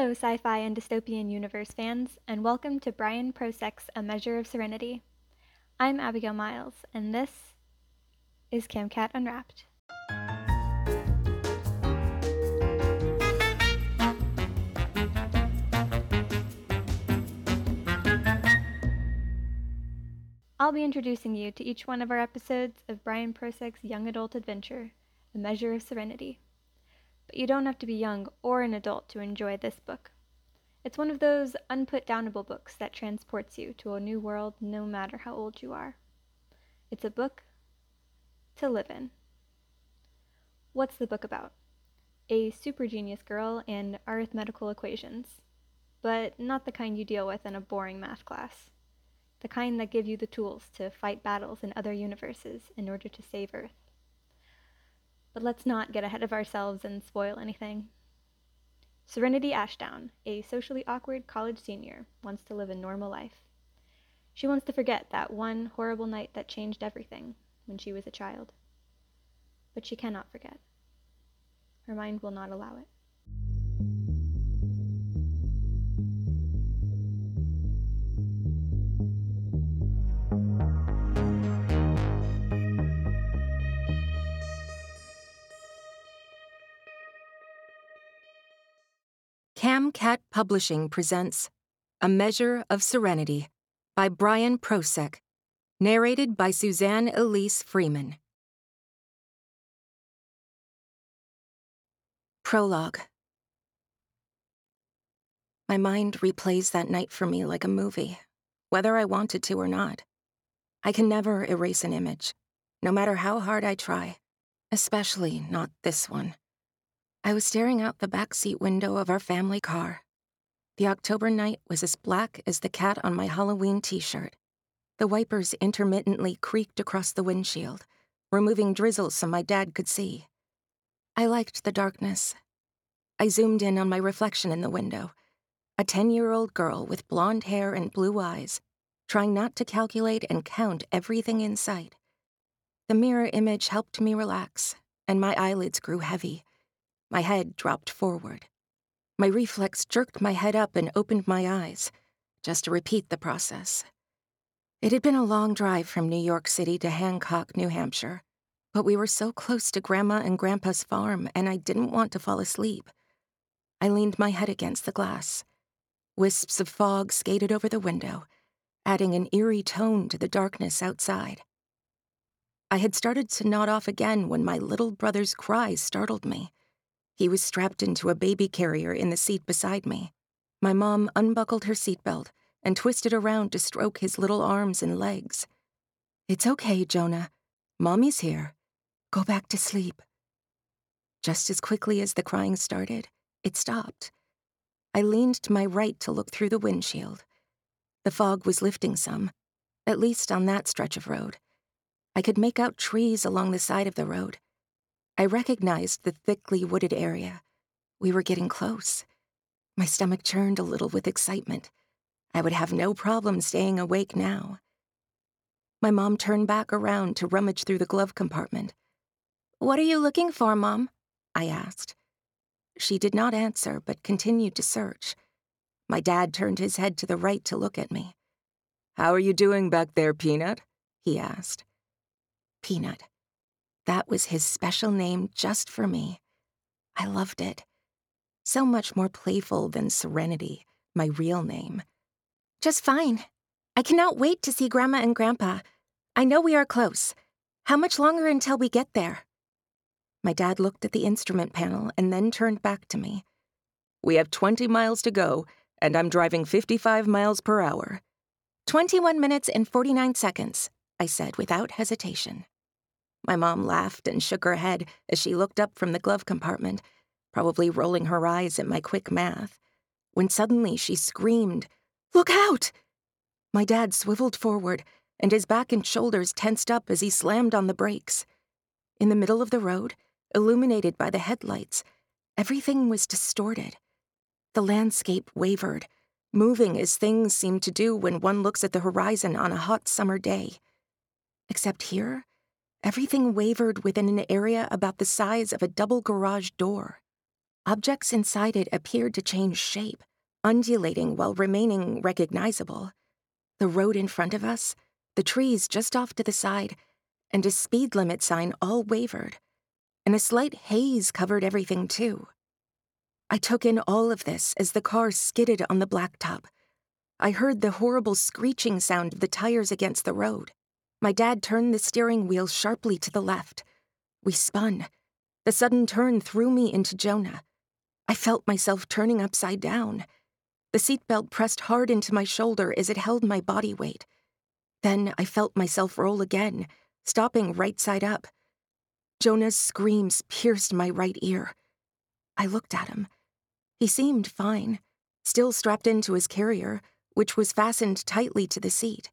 Hello, sci fi and dystopian universe fans, and welcome to Bryan Prosek's A Measure of Serenity. I'm Abigail Miles, and this is CamCat Unwrapped. I'll be introducing you to each one of our episodes of Bryan Prosek's young adult adventure, A Measure of Serenity but you don't have to be young or an adult to enjoy this book. It's one of those unputdownable books that transports you to a new world no matter how old you are. It's a book to live in. What's the book about? A super genius girl and arithmetical equations, but not the kind you deal with in a boring math class. The kind that give you the tools to fight battles in other universes in order to save Earth. But let's not get ahead of ourselves and spoil anything. Serenity Ashdown, a socially awkward college senior, wants to live a normal life. She wants to forget that one horrible night that changed everything when she was a child. But she cannot forget. Her mind will not allow it. CamCat Publishing presents A Measure of Serenity by Bryan Prosek, narrated by Suzanne Elise Freeman. Prologue My mind replays that night for me like a movie, whether I wanted to or not. I can never erase an image, no matter how hard I try, especially not this one. I was staring out the back seat window of our family car. The October night was as black as the cat on my Halloween t shirt. The wipers intermittently creaked across the windshield, removing drizzle so my dad could see. I liked the darkness. I zoomed in on my reflection in the window a 10 year old girl with blonde hair and blue eyes, trying not to calculate and count everything in sight. The mirror image helped me relax, and my eyelids grew heavy my head dropped forward. My reflex jerked my head up and opened my eyes, just to repeat the process. It had been a long drive from New York City to Hancock, New Hampshire, but we were so close to Grandma and Grandpa's farm, and I didn't want to fall asleep. I leaned my head against the glass. Wisps of fog skated over the window, adding an eerie tone to the darkness outside. I had started to nod off again when my little brother's cries startled me. He was strapped into a baby carrier in the seat beside me. My mom unbuckled her seatbelt and twisted around to stroke his little arms and legs. It's okay, Jonah. Mommy's here. Go back to sleep. Just as quickly as the crying started, it stopped. I leaned to my right to look through the windshield. The fog was lifting some, at least on that stretch of road. I could make out trees along the side of the road I recognized the thickly wooded area. We were getting close. My stomach churned a little with excitement. I would have no problem staying awake now. My mom turned back around to rummage through the glove compartment. What are you looking for, Mom? I asked. She did not answer, but continued to search. My dad turned his head to the right to look at me. How are you doing back there, Peanut? he asked. Peanut. That was his special name just for me. I loved it. So much more playful than Serenity, my real name. Just fine. I cannot wait to see Grandma and Grandpa. I know we are close. How much longer until we get there? My dad looked at the instrument panel and then turned back to me. We have 20 miles to go, and I'm driving 55 miles per hour. 21 minutes and 49 seconds, I said without hesitation. My mom laughed and shook her head as she looked up from the glove compartment, probably rolling her eyes at my quick math, when suddenly she screamed, Look out! My dad swiveled forward, and his back and shoulders tensed up as he slammed on the brakes. In the middle of the road, illuminated by the headlights, everything was distorted. The landscape wavered, moving as things seem to do when one looks at the horizon on a hot summer day. Except here, Everything wavered within an area about the size of a double garage door. Objects inside it appeared to change shape, undulating while remaining recognizable. The road in front of us, the trees just off to the side, and a speed limit sign all wavered, and a slight haze covered everything too. I took in all of this as the car skidded on the blacktop. I heard the horrible screeching sound of the tires against the road. My dad turned the steering wheel sharply to the left. We spun. The sudden turn threw me into Jonah. I felt myself turning upside down. The seatbelt pressed hard into my shoulder as it held my body weight. Then I felt myself roll again, stopping right side up. Jonah's screams pierced my right ear. I looked at him. He seemed fine, still strapped into his carrier, which was fastened tightly to the seat.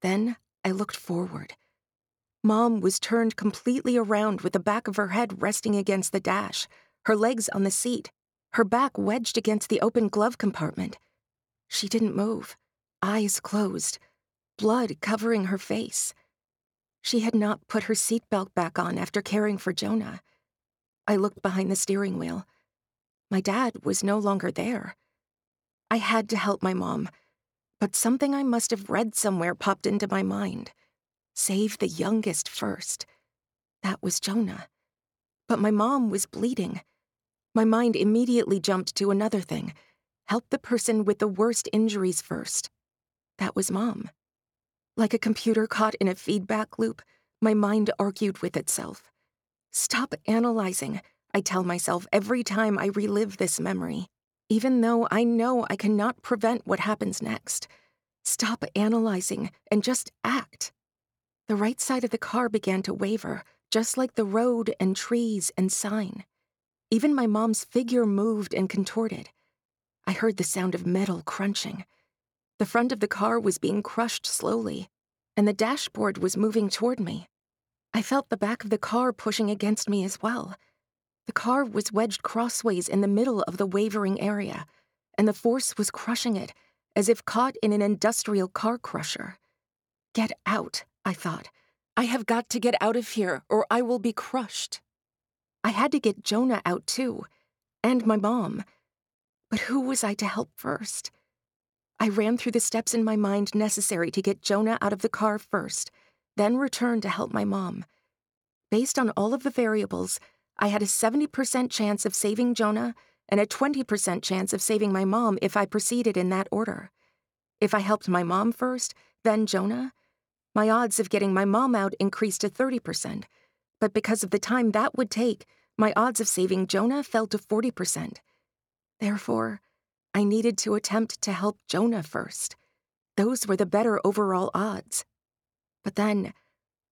Then I looked forward. Mom was turned completely around with the back of her head resting against the dash, her legs on the seat, her back wedged against the open glove compartment. She didn't move, eyes closed, blood covering her face. She had not put her seatbelt back on after caring for Jonah. I looked behind the steering wheel. My dad was no longer there. I had to help my mom, but something I must have read somewhere popped into my mind. Save the youngest first. That was Jonah. But my mom was bleeding. My mind immediately jumped to another thing help the person with the worst injuries first. That was mom. Like a computer caught in a feedback loop, my mind argued with itself. Stop analyzing, I tell myself every time I relive this memory, even though I know I cannot prevent what happens next. Stop analyzing and just act. The right side of the car began to waver, just like the road and trees and sign. Even my mom's figure moved and contorted. I heard the sound of metal crunching. The front of the car was being crushed slowly, and the dashboard was moving toward me. I felt the back of the car pushing against me as well. The car was wedged crossways in the middle of the wavering area, and the force was crushing it, as if caught in an industrial car crusher. Get out, I thought. I have got to get out of here, or I will be crushed. I had to get Jonah out too, and my mom. But who was I to help first? I ran through the steps in my mind necessary to get Jonah out of the car first, then return to help my mom. Based on all of the variables, I had a 70% chance of saving Jonah and a 20% chance of saving my mom if I proceeded in that order. If I helped my mom first, then Jonah, my odds of getting my mom out increased to 30%, but because of the time that would take, my odds of saving Jonah fell to 40%. Therefore, I needed to attempt to help Jonah first. Those were the better overall odds. But then,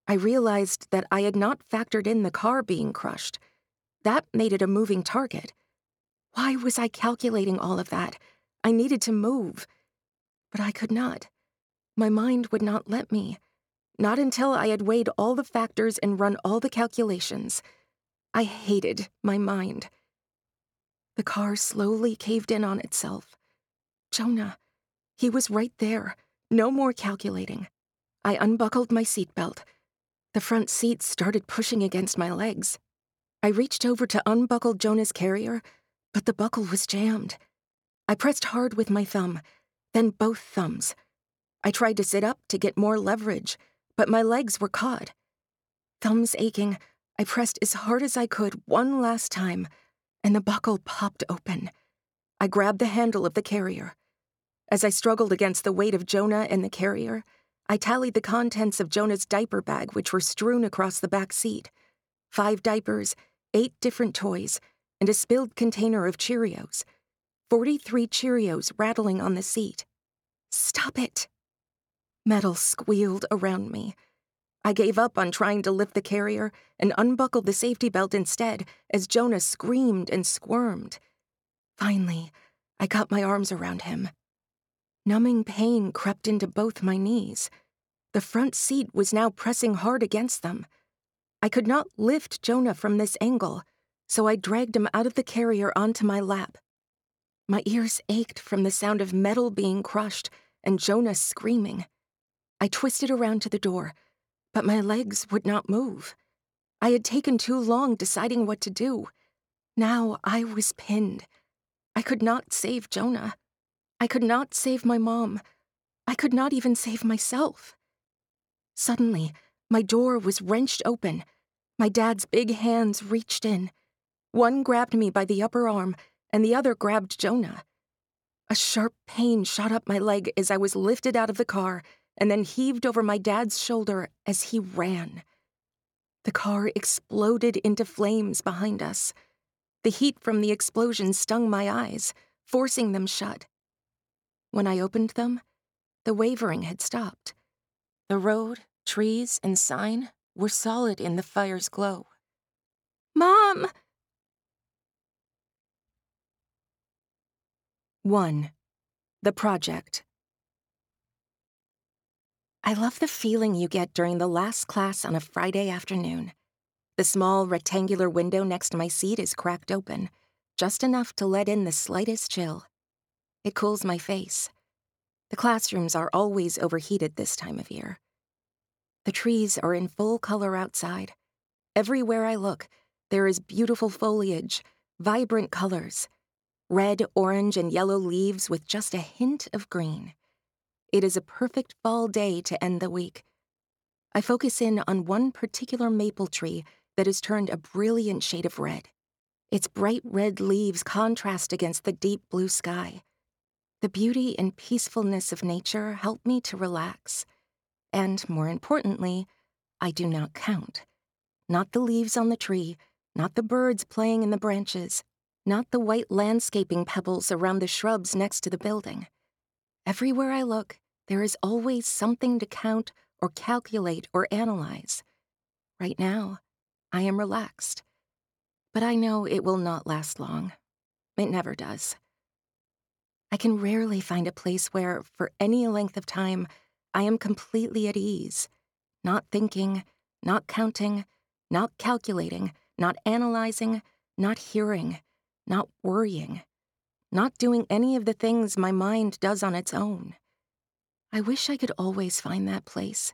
I realized that I had not factored in the car being crushed. That made it a moving target. Why was I calculating all of that? I needed to move. But I could not. My mind would not let me. Not until I had weighed all the factors and run all the calculations. I hated my mind. The car slowly caved in on itself. Jonah. He was right there. No more calculating. I unbuckled my seatbelt. The front seat started pushing against my legs. I reached over to unbuckle Jonah's carrier, but the buckle was jammed. I pressed hard with my thumb, then both thumbs. I tried to sit up to get more leverage but my legs were caught. Thumbs aching, I pressed as hard as I could one last time, and the buckle popped open. I grabbed the handle of the carrier. As I struggled against the weight of Jonah and the carrier, I tallied the contents of Jonah's diaper bag, which were strewn across the back seat five diapers, eight different toys, and a spilled container of Cheerios. 43 Cheerios rattling on the seat. Stop it! Metal squealed around me. I gave up on trying to lift the carrier and unbuckled the safety belt instead as Jonah screamed and squirmed. Finally, I got my arms around him. Numbing pain crept into both my knees. The front seat was now pressing hard against them. I could not lift Jonah from this angle, so I dragged him out of the carrier onto my lap. My ears ached from the sound of metal being crushed and Jonah screaming. I twisted around to the door, but my legs would not move. I had taken too long deciding what to do. Now I was pinned. I could not save Jonah. I could not save my mom. I could not even save myself. Suddenly, my door was wrenched open. My dad's big hands reached in. One grabbed me by the upper arm, and the other grabbed Jonah. A sharp pain shot up my leg as I was lifted out of the car and then heaved over my dad's shoulder as he ran. The car exploded into flames behind us. The heat from the explosion stung my eyes, forcing them shut. When I opened them, the wavering had stopped. The road, trees, and sign were solid in the fire's glow. Mom! 1. The Project. I love the feeling you get during the last class on a Friday afternoon. The small rectangular window next to my seat is cracked open, just enough to let in the slightest chill. It cools my face. The classrooms are always overheated this time of year. The trees are in full color outside. Everywhere I look, there is beautiful foliage, vibrant colors red, orange, and yellow leaves with just a hint of green. It is a perfect fall day to end the week. I focus in on one particular maple tree that has turned a brilliant shade of red. Its bright red leaves contrast against the deep blue sky. The beauty and peacefulness of nature help me to relax. And more importantly, I do not count. Not the leaves on the tree, not the birds playing in the branches, not the white landscaping pebbles around the shrubs next to the building. Everywhere I look, there is always something to count or calculate or analyze. Right now, I am relaxed. But I know it will not last long. It never does. I can rarely find a place where, for any length of time, I am completely at ease, not thinking, not counting, not calculating, not analyzing, not hearing not worrying, not doing any of the things my mind does on its own. I wish I could always find that place.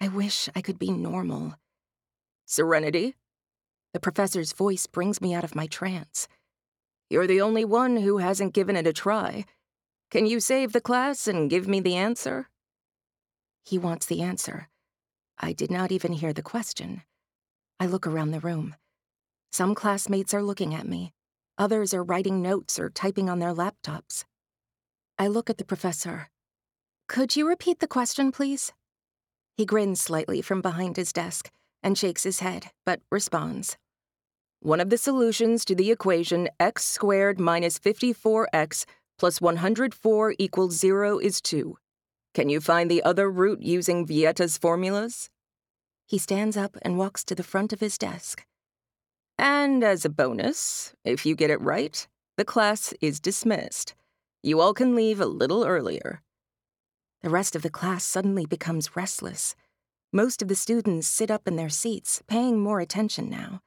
I wish I could be normal. Serenity? The professor's voice brings me out of my trance. You're the only one who hasn't given it a try. Can you save the class and give me the answer? He wants the answer. I did not even hear the question. I look around the room. Some classmates are looking at me. Others are writing notes or typing on their laptops. I look at the professor. Could you repeat the question, please? He grins slightly from behind his desk and shakes his head, but responds. One of the solutions to the equation x squared minus 54x plus 104 equals 0 is 2. Can you find the other root using Vieta's formulas? He stands up and walks to the front of his desk. And as a bonus, if you get it right, the class is dismissed. You all can leave a little earlier. The rest of the class suddenly becomes restless. Most of the students sit up in their seats, paying more attention now.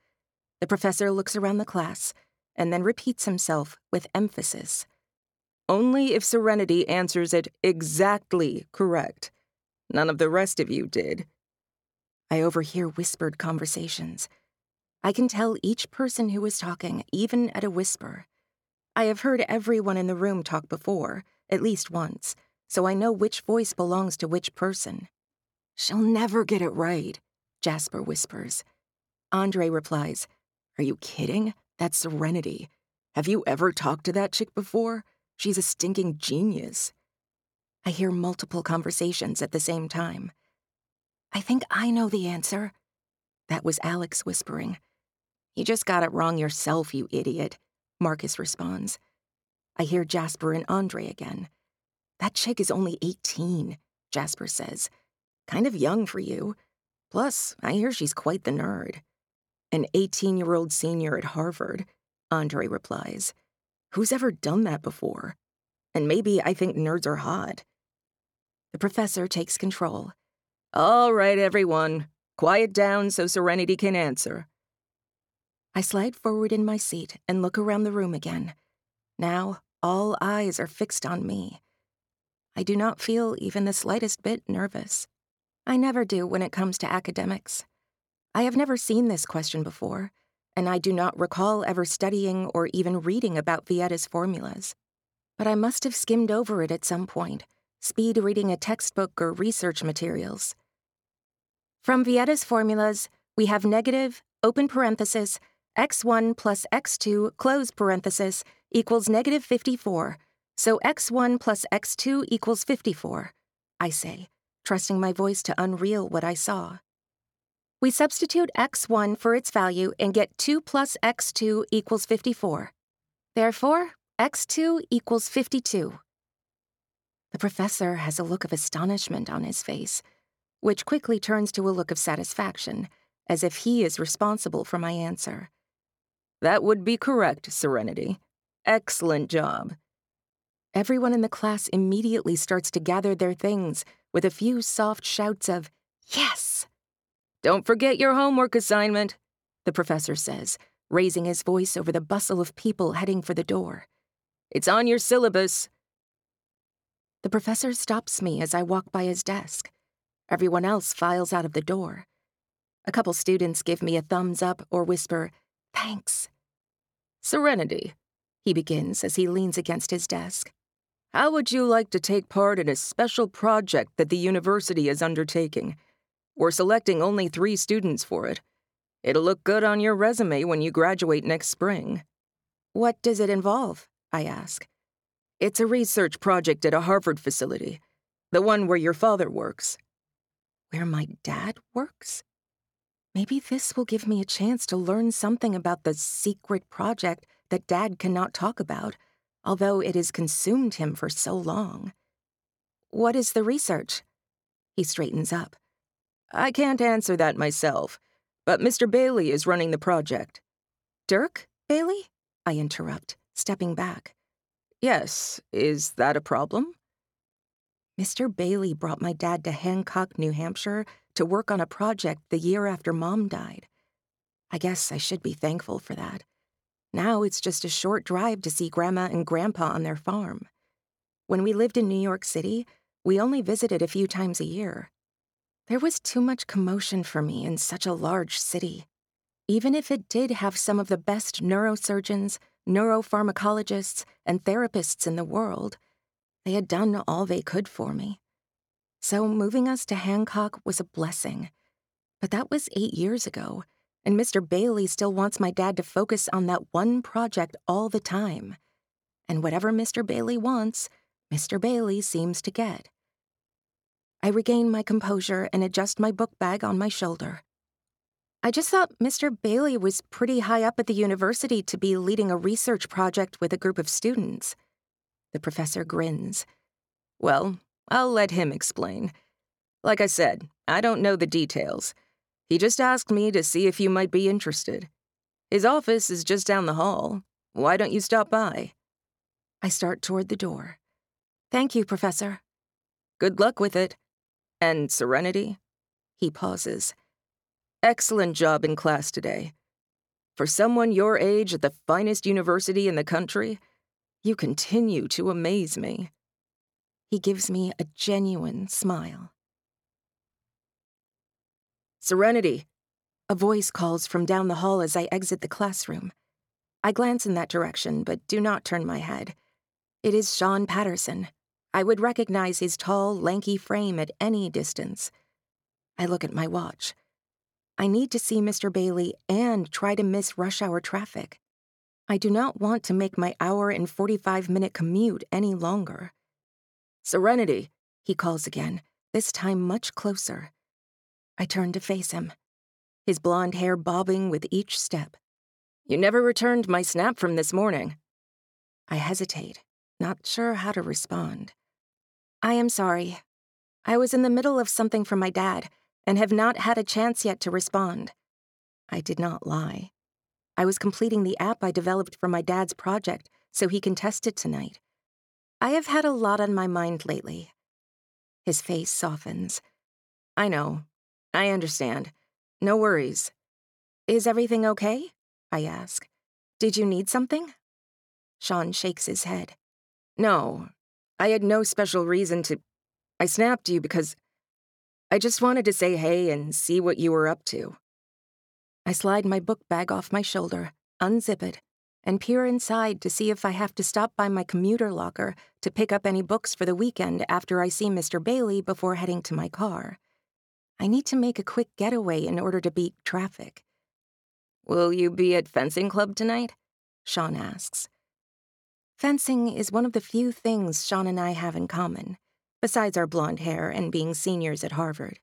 The professor looks around the class and then repeats himself with emphasis. Only if Serenity answers it exactly correct. None of the rest of you did. I overhear whispered conversations. I can tell each person who is talking, even at a whisper. I have heard everyone in the room talk before, at least once, so I know which voice belongs to which person. She'll never get it right, Jasper whispers. Andre replies, Are you kidding? That's Serenity. Have you ever talked to that chick before? She's a stinking genius. I hear multiple conversations at the same time. I think I know the answer. That was Alex whispering. You just got it wrong yourself, you idiot, Marcus responds. I hear Jasper and Andre again. That chick is only 18, Jasper says. Kind of young for you. Plus, I hear she's quite the nerd. An 18 year old senior at Harvard, Andre replies. Who's ever done that before? And maybe I think nerds are hot. The professor takes control. All right, everyone. Quiet down so Serenity can answer. I slide forward in my seat and look around the room again. Now, all eyes are fixed on me. I do not feel even the slightest bit nervous. I never do when it comes to academics. I have never seen this question before, and I do not recall ever studying or even reading about Vieta's formulas. But I must have skimmed over it at some point, speed reading a textbook or research materials. From Vieta's formulas, we have negative, open parenthesis, x1 plus x2, close parenthesis, equals negative 54, so x1 plus x2 equals 54, I say, trusting my voice to unreel what I saw. We substitute x1 for its value and get 2 plus x2 equals 54. Therefore, x2 equals 52. The professor has a look of astonishment on his face, which quickly turns to a look of satisfaction, as if he is responsible for my answer. That would be correct, Serenity. Excellent job. Everyone in the class immediately starts to gather their things with a few soft shouts of, Yes! Don't forget your homework assignment, the professor says, raising his voice over the bustle of people heading for the door. It's on your syllabus. The professor stops me as I walk by his desk. Everyone else files out of the door. A couple students give me a thumbs up or whisper, Thanks. Serenity, he begins as he leans against his desk. How would you like to take part in a special project that the university is undertaking? We're selecting only three students for it. It'll look good on your resume when you graduate next spring. What does it involve? I ask. It's a research project at a Harvard facility, the one where your father works. Where my dad works? Maybe this will give me a chance to learn something about the secret project that Dad cannot talk about, although it has consumed him for so long. What is the research? He straightens up. I can't answer that myself, but Mr. Bailey is running the project. Dirk Bailey? I interrupt, stepping back. Yes, is that a problem? Mr. Bailey brought my dad to Hancock, New Hampshire to work on a project the year after Mom died. I guess I should be thankful for that. Now it's just a short drive to see Grandma and Grandpa on their farm. When we lived in New York City, we only visited a few times a year. There was too much commotion for me in such a large city. Even if it did have some of the best neurosurgeons, neuropharmacologists, and therapists in the world, they had done all they could for me. So moving us to Hancock was a blessing. But that was eight years ago, and Mr. Bailey still wants my dad to focus on that one project all the time. And whatever Mr. Bailey wants, Mr. Bailey seems to get. I regain my composure and adjust my book bag on my shoulder. I just thought Mr. Bailey was pretty high up at the university to be leading a research project with a group of students. The professor grins. Well, I'll let him explain. Like I said, I don't know the details. He just asked me to see if you might be interested. His office is just down the hall. Why don't you stop by? I start toward the door. Thank you, Professor. Good luck with it. And serenity? He pauses. Excellent job in class today. For someone your age at the finest university in the country, you continue to amaze me. He gives me a genuine smile. Serenity, a voice calls from down the hall as I exit the classroom. I glance in that direction, but do not turn my head. It is Sean Patterson, I would recognize his tall, lanky frame at any distance. I look at my watch. I need to see Mr. Bailey and try to miss rush hour traffic. I do not want to make my hour and 45 minute commute any longer. Serenity, he calls again, this time much closer. I turn to face him, his blonde hair bobbing with each step. You never returned my snap from this morning. I hesitate, not sure how to respond. I am sorry. I was in the middle of something from my dad and have not had a chance yet to respond. I did not lie. I was completing the app I developed for my dad's project so he can test it tonight. I have had a lot on my mind lately. His face softens. I know. I understand. No worries. Is everything okay? I ask. Did you need something? Sean shakes his head. No, I had no special reason to. I snapped you because I just wanted to say hey and see what you were up to. I slide my book bag off my shoulder, unzip it, and peer inside to see if I have to stop by my commuter locker to pick up any books for the weekend after I see Mr. Bailey before heading to my car. I need to make a quick getaway in order to beat traffic. Will you be at fencing club tonight? Sean asks. Fencing is one of the few things Sean and I have in common, besides our blonde hair and being seniors at Harvard.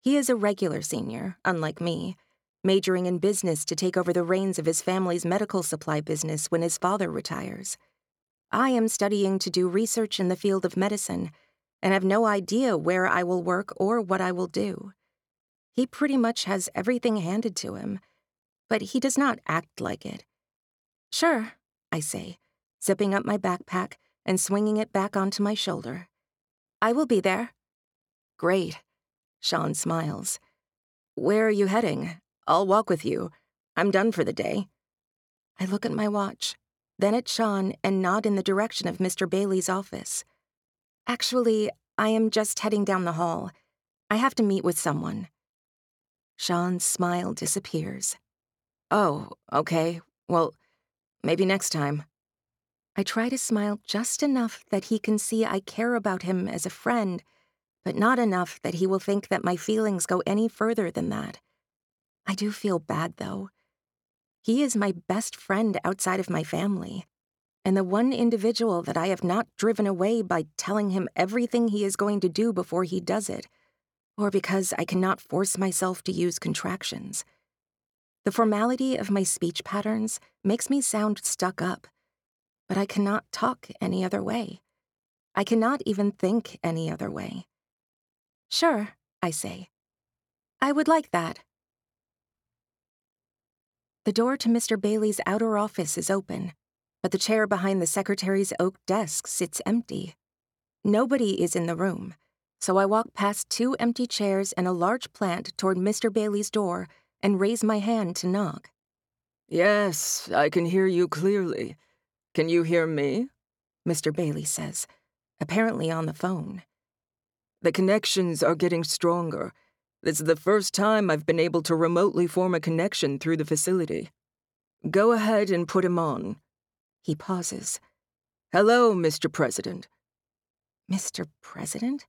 He is a regular senior, unlike me, majoring in business to take over the reins of his family's medical supply business when his father retires. I am studying to do research in the field of medicine and have no idea where I will work or what I will do. He pretty much has everything handed to him, but he does not act like it. Sure, I say, zipping up my backpack and swinging it back onto my shoulder. I will be there. Great. Sean smiles. Where are you heading? I'll walk with you. I'm done for the day. I look at my watch, then at Sean, and nod in the direction of Mr. Bailey's office. Actually, I am just heading down the hall. I have to meet with someone. Sean's smile disappears. Oh, okay. Well, maybe next time. I try to smile just enough that he can see I care about him as a friend, but not enough that he will think that my feelings go any further than that. I do feel bad, though. He is my best friend outside of my family, and the one individual that I have not driven away by telling him everything he is going to do before he does it, or because I cannot force myself to use contractions. The formality of my speech patterns makes me sound stuck up, but I cannot talk any other way. I cannot even think any other way. Sure, I say. I would like that. The door to Mr. Bailey's outer office is open, but the chair behind the secretary's oak desk sits empty. Nobody is in the room, so I walk past two empty chairs and a large plant toward Mr. Bailey's door and raise my hand to knock. Yes, I can hear you clearly. Can you hear me? Mr. Bailey says, apparently on the phone. The connections are getting stronger. This is the first time I've been able to remotely form a connection through the facility. Go ahead and put him on. He pauses. Hello, Mr. President. Mr. President?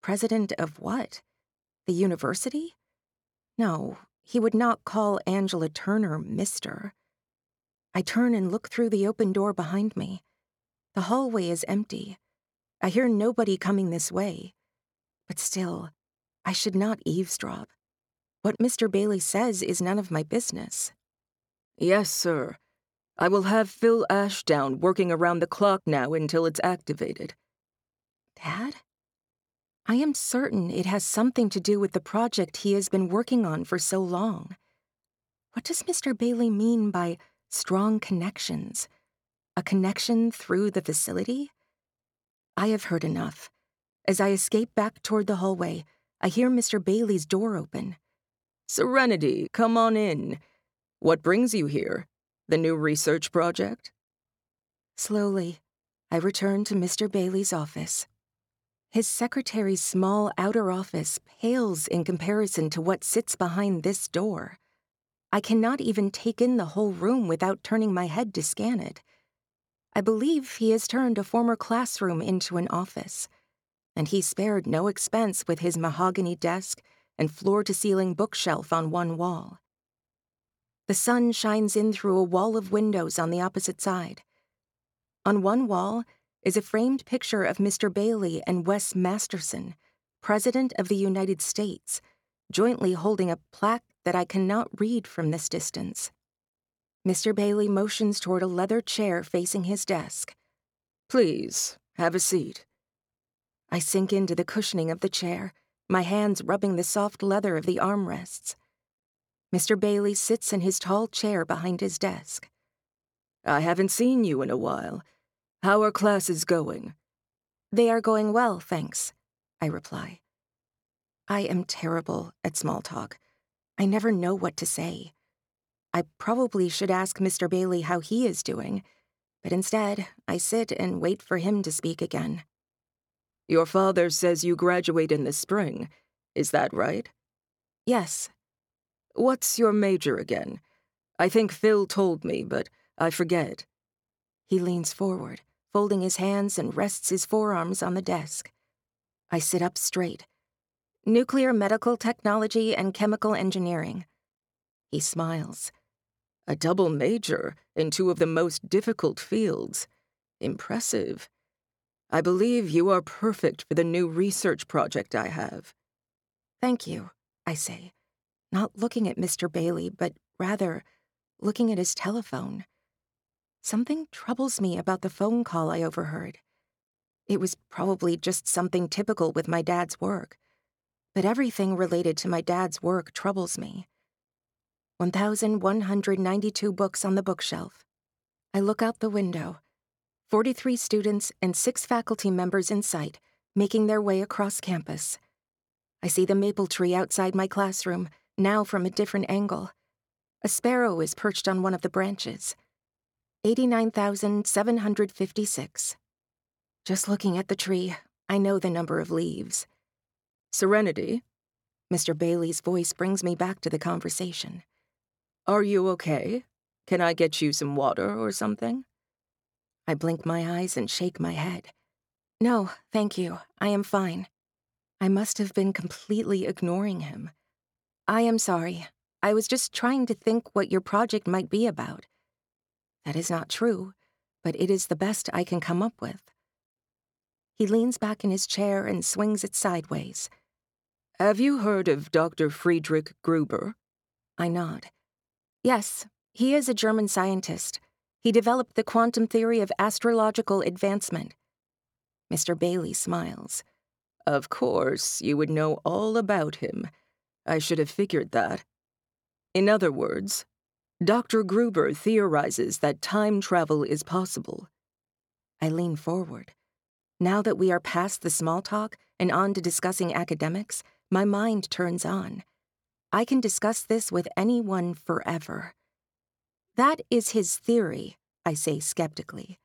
President of what? The university? No, he would not call Angela Turner Mr. I turn and look through the open door behind me. The hallway is empty. I hear nobody coming this way. But still, I should not eavesdrop. What Mr. Bailey says is none of my business. Yes, sir. I will have Phil Ashdown working around the clock now until it's activated. Dad? I am certain it has something to do with the project he has been working on for so long. What does Mr. Bailey mean by strong connections? A connection through the facility? I have heard enough. As I escape back toward the hallway, I hear Mr. Bailey's door open. Serenity, come on in. What brings you here? The new research project? Slowly, I return to Mr. Bailey's office. His secretary's small outer office pales in comparison to what sits behind this door. I cannot even take in the whole room without turning my head to scan it. I believe he has turned a former classroom into an office and he spared no expense with his mahogany desk and floor to ceiling bookshelf on one wall. The sun shines in through a wall of windows on the opposite side. On one wall is a framed picture of Mr. Bailey and Wes Masterson, President of the United States, jointly holding a plaque that I cannot read from this distance. Mr. Bailey motions toward a leather chair facing his desk. Please, have a seat. I sink into the cushioning of the chair, my hands rubbing the soft leather of the armrests. Mr. Bailey sits in his tall chair behind his desk. I haven't seen you in a while. How are classes going? They are going well, thanks, I reply. I am terrible at small talk. I never know what to say. I probably should ask Mr. Bailey how he is doing, but instead, I sit and wait for him to speak again. Your father says you graduate in the spring. Is that right? Yes. What's your major again? I think Phil told me, but I forget. He leans forward, folding his hands and rests his forearms on the desk. I sit up straight. Nuclear medical technology and chemical engineering. He smiles. A double major in two of the most difficult fields. Impressive. I believe you are perfect for the new research project I have. Thank you, I say, not looking at Mr. Bailey, but rather looking at his telephone. Something troubles me about the phone call I overheard. It was probably just something typical with my dad's work, but everything related to my dad's work troubles me. 1,192 books on the bookshelf. I look out the window. 43 students and six faculty members in sight, making their way across campus. I see the maple tree outside my classroom, now from a different angle. A sparrow is perched on one of the branches. 89,756. Just looking at the tree, I know the number of leaves. Serenity? Mr. Bailey's voice brings me back to the conversation. Are you okay? Can I get you some water or something? I blink my eyes and shake my head. No, thank you. I am fine. I must have been completely ignoring him. I am sorry. I was just trying to think what your project might be about. That is not true, but it is the best I can come up with. He leans back in his chair and swings it sideways. Have you heard of Dr. Friedrich Gruber? I nod. Yes, he is a German scientist. He developed the quantum theory of astrological advancement. Mr. Bailey smiles. Of course, you would know all about him. I should have figured that. In other words, Dr. Gruber theorizes that time travel is possible. I lean forward. Now that we are past the small talk and on to discussing academics, my mind turns on. I can discuss this with anyone forever. That is his theory, I say skeptically.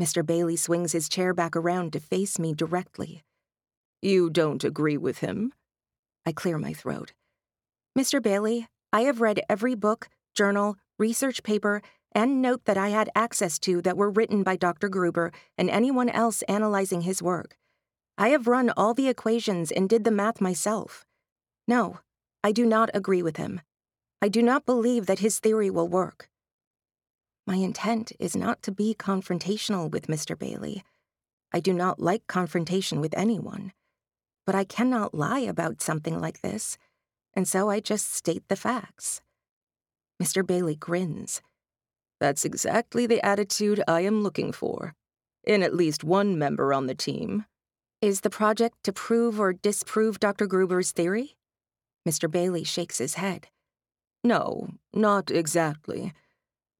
Mr. Bailey swings his chair back around to face me directly. You don't agree with him? I clear my throat. Mr. Bailey, I have read every book, journal, research paper, and note that I had access to that were written by Dr. Gruber and anyone else analyzing his work. I have run all the equations and did the math myself. No, I do not agree with him. I do not believe that his theory will work. My intent is not to be confrontational with Mr. Bailey. I do not like confrontation with anyone. But I cannot lie about something like this, and so I just state the facts. Mr. Bailey grins. That's exactly the attitude I am looking for, in at least one member on the team. Is the project to prove or disprove Dr. Gruber's theory? Mr. Bailey shakes his head. No, not exactly.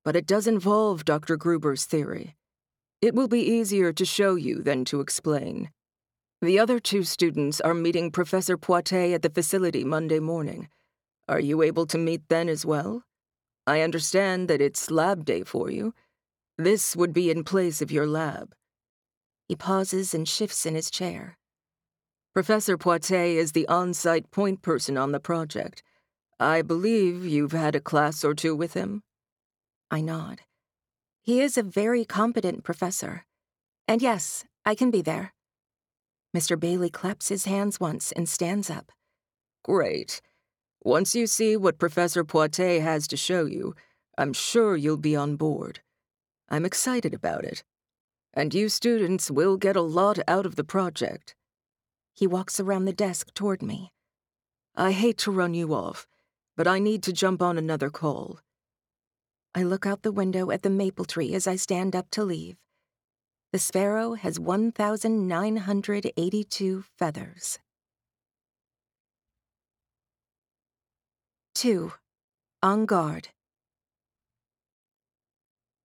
But it does involve Dr. Gruber's theory. It will be easier to show you than to explain. The other two students are meeting Professor Poitet at the facility Monday morning. Are you able to meet then as well? I understand that it's lab day for you. This would be in place of your lab. He pauses and shifts in his chair. Professor Poitet is the on site point person on the project. I believe you've had a class or two with him? I nod. He is a very competent professor. And yes, I can be there. Mr. Bailey claps his hands once and stands up. Great. Once you see what Professor Poitet has to show you, I'm sure you'll be on board. I'm excited about it. And you students will get a lot out of the project. He walks around the desk toward me. I hate to run you off, but I need to jump on another call. I look out the window at the maple tree as I stand up to leave. The sparrow has 1,982 feathers. 2. On guard.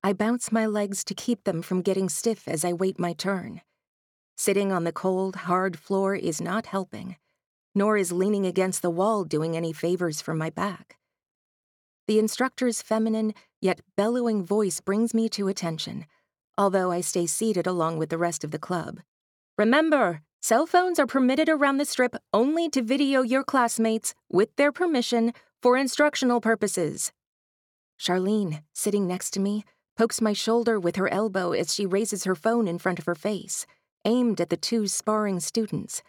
I bounce my legs to keep them from getting stiff as I wait my turn. Sitting on the cold, hard floor is not helping, nor is leaning against the wall doing any favors for my back. The instructor's feminine, yet bellowing voice brings me to attention, although I stay seated along with the rest of the club. Remember, cell phones are permitted around the strip only to video your classmates, with their permission, for instructional purposes. Charlene, sitting next to me, pokes my shoulder with her elbow as she raises her phone in front of her face, aimed at the two sparring students.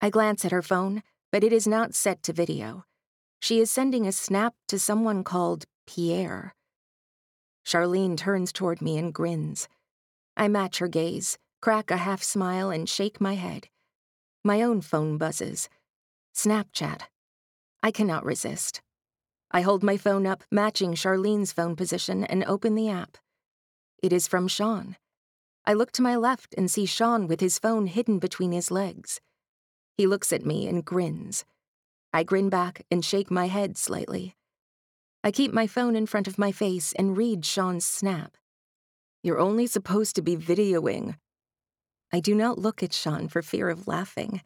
I glance at her phone, but it is not set to video. She is sending a snap to someone called Pierre. Charlene turns toward me and grins. I match her gaze, crack a half smile, and shake my head. My own phone buzzes. Snapchat. I cannot resist. I hold my phone up, matching Charlene's phone position, and open the app. It is from Sean. I look to my left and see Sean with his phone hidden between his legs. He looks at me and grins. I grin back and shake my head slightly. I keep my phone in front of my face and read Sean's snap. You're only supposed to be videoing. I do not look at Sean for fear of laughing.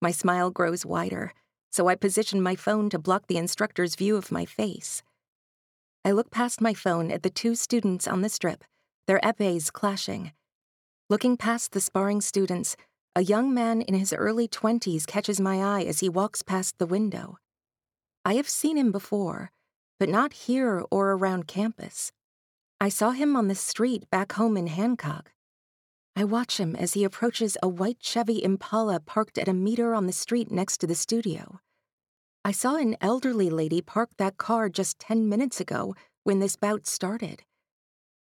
My smile grows wider so I position my phone to block the instructor's view of my face. I look past my phone at the two students on the strip, their épées clashing. Looking past the sparring students, a young man in his early 20s catches my eye as he walks past the window. I have seen him before, but not here or around campus. I saw him on the street back home in Hancock. I watch him as he approaches a white Chevy Impala parked at a meter on the street next to the studio. I saw an elderly lady park that car just 10 minutes ago when this bout started.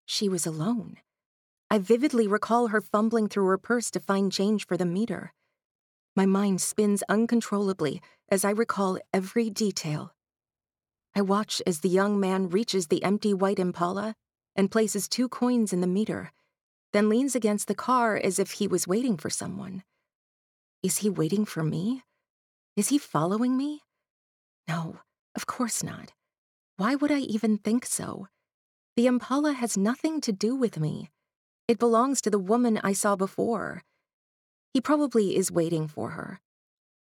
She was alone. I vividly recall her fumbling through her purse to find change for the meter. My mind spins uncontrollably as I recall every detail. I watch as the young man reaches the empty white Impala and places two coins in the meter then leans against the car as if he was waiting for someone. Is he waiting for me? Is he following me? No, of course not. Why would I even think so? The Impala has nothing to do with me. It belongs to the woman I saw before. He probably is waiting for her.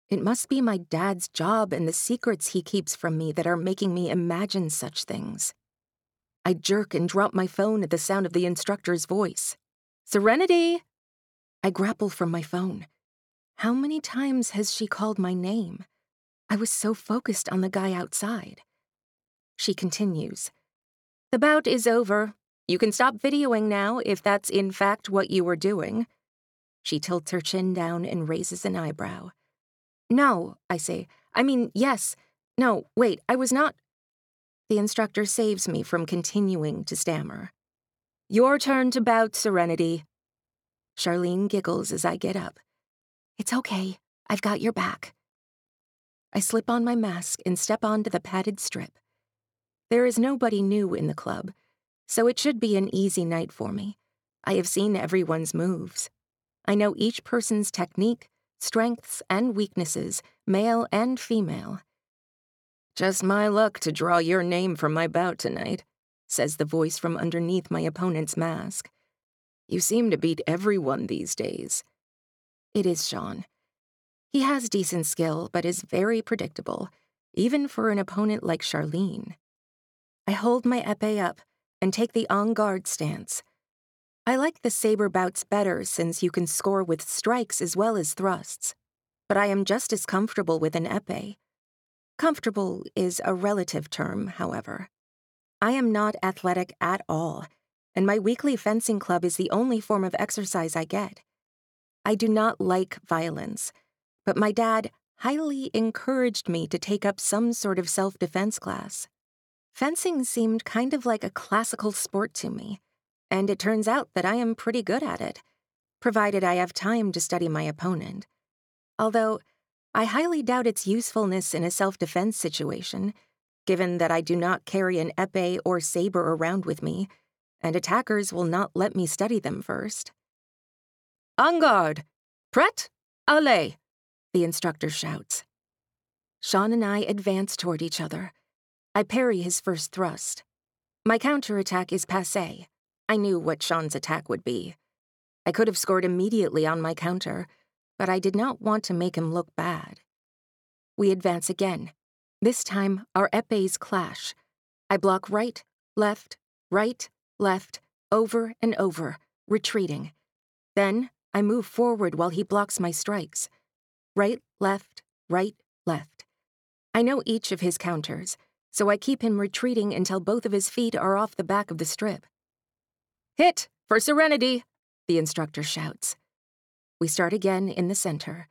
It must be my dad's job and the secrets he keeps from me that are making me imagine such things. I jerk and drop my phone at the sound of the instructor's voice. Serenity! I grapple from my phone. How many times has she called my name? I was so focused on the guy outside. She continues The bout is over. You can stop videoing now if that's in fact what you were doing. She tilts her chin down and raises an eyebrow. No, I say. I mean, yes. No, wait, I was not. The instructor saves me from continuing to stammer. Your turn to bout, Serenity. Charlene giggles as I get up. It's okay. I've got your back. I slip on my mask and step onto the padded strip. There is nobody new in the club, so it should be an easy night for me. I have seen everyone's moves. I know each person's technique, strengths, and weaknesses, male and female. Just my luck to draw your name from my bout tonight says the voice from underneath my opponent's mask. You seem to beat everyone these days. It is Sean. He has decent skill, but is very predictable, even for an opponent like Charlene. I hold my epee up and take the en garde stance. I like the saber bouts better since you can score with strikes as well as thrusts, but I am just as comfortable with an epee. Comfortable is a relative term, however. I am not athletic at all, and my weekly fencing club is the only form of exercise I get. I do not like violence, but my dad highly encouraged me to take up some sort of self defense class. Fencing seemed kind of like a classical sport to me, and it turns out that I am pretty good at it, provided I have time to study my opponent. Although, I highly doubt its usefulness in a self defense situation given that I do not carry an epee or saber around with me, and attackers will not let me study them first. En garde! Prêt? Allez! The instructor shouts. Sean and I advance toward each other. I parry his first thrust. My counterattack is passe. I knew what Sean's attack would be. I could have scored immediately on my counter, but I did not want to make him look bad. We advance again, this time, our épées clash. I block right, left, right, left, over and over, retreating. Then, I move forward while he blocks my strikes. Right, left, right, left. I know each of his counters, so I keep him retreating until both of his feet are off the back of the strip. Hit for Serenity, the instructor shouts. We start again in the center.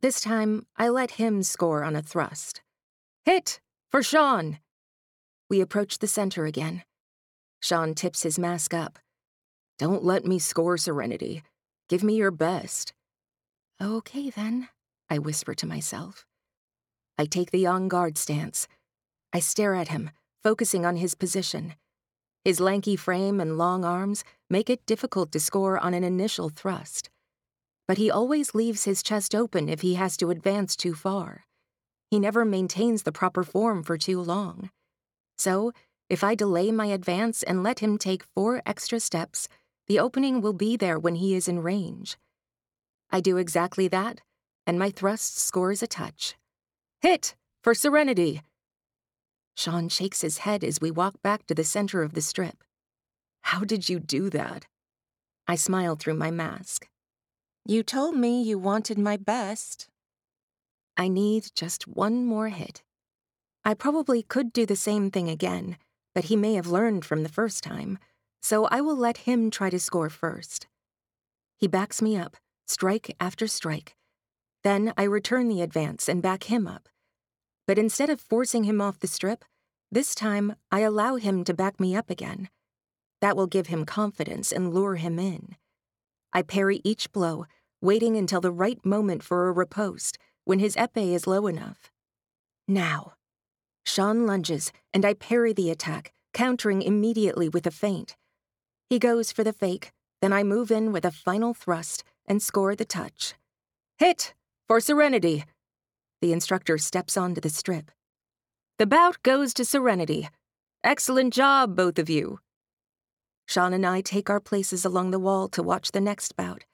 This time, I let him score on a thrust. Hit for Sean. We approach the center again. Sean tips his mask up. Don't let me score Serenity. Give me your best. Okay, then, I whisper to myself. I take the en garde stance. I stare at him, focusing on his position. His lanky frame and long arms make it difficult to score on an initial thrust. But he always leaves his chest open if he has to advance too far. He never maintains the proper form for too long. So, if I delay my advance and let him take four extra steps, the opening will be there when he is in range. I do exactly that, and my thrust scores a touch. Hit for Serenity! Sean shakes his head as we walk back to the center of the strip. How did you do that? I smile through my mask. You told me you wanted my best. I need just one more hit. I probably could do the same thing again, but he may have learned from the first time, so I will let him try to score first. He backs me up, strike after strike. Then I return the advance and back him up. But instead of forcing him off the strip, this time I allow him to back me up again. That will give him confidence and lure him in. I parry each blow, waiting until the right moment for a riposte when his epee is low enough. Now. Sean lunges, and I parry the attack, countering immediately with a feint. He goes for the fake, then I move in with a final thrust and score the touch. Hit! For Serenity! The instructor steps onto the strip. The bout goes to Serenity. Excellent job, both of you. Sean and I take our places along the wall to watch the next bout.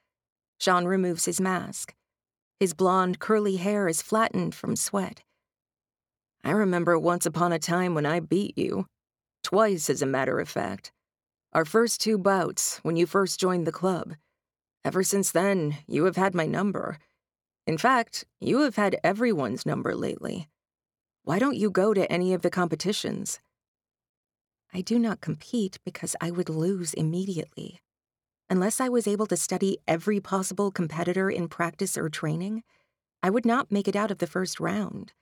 Sean removes his mask. His blonde, curly hair is flattened from sweat. I remember once upon a time when I beat you. Twice, as a matter of fact. Our first two bouts, when you first joined the club. Ever since then, you have had my number. In fact, you have had everyone's number lately. Why don't you go to any of the competitions? I do not compete because I would lose immediately. Unless I was able to study every possible competitor in practice or training, I would not make it out of the first round.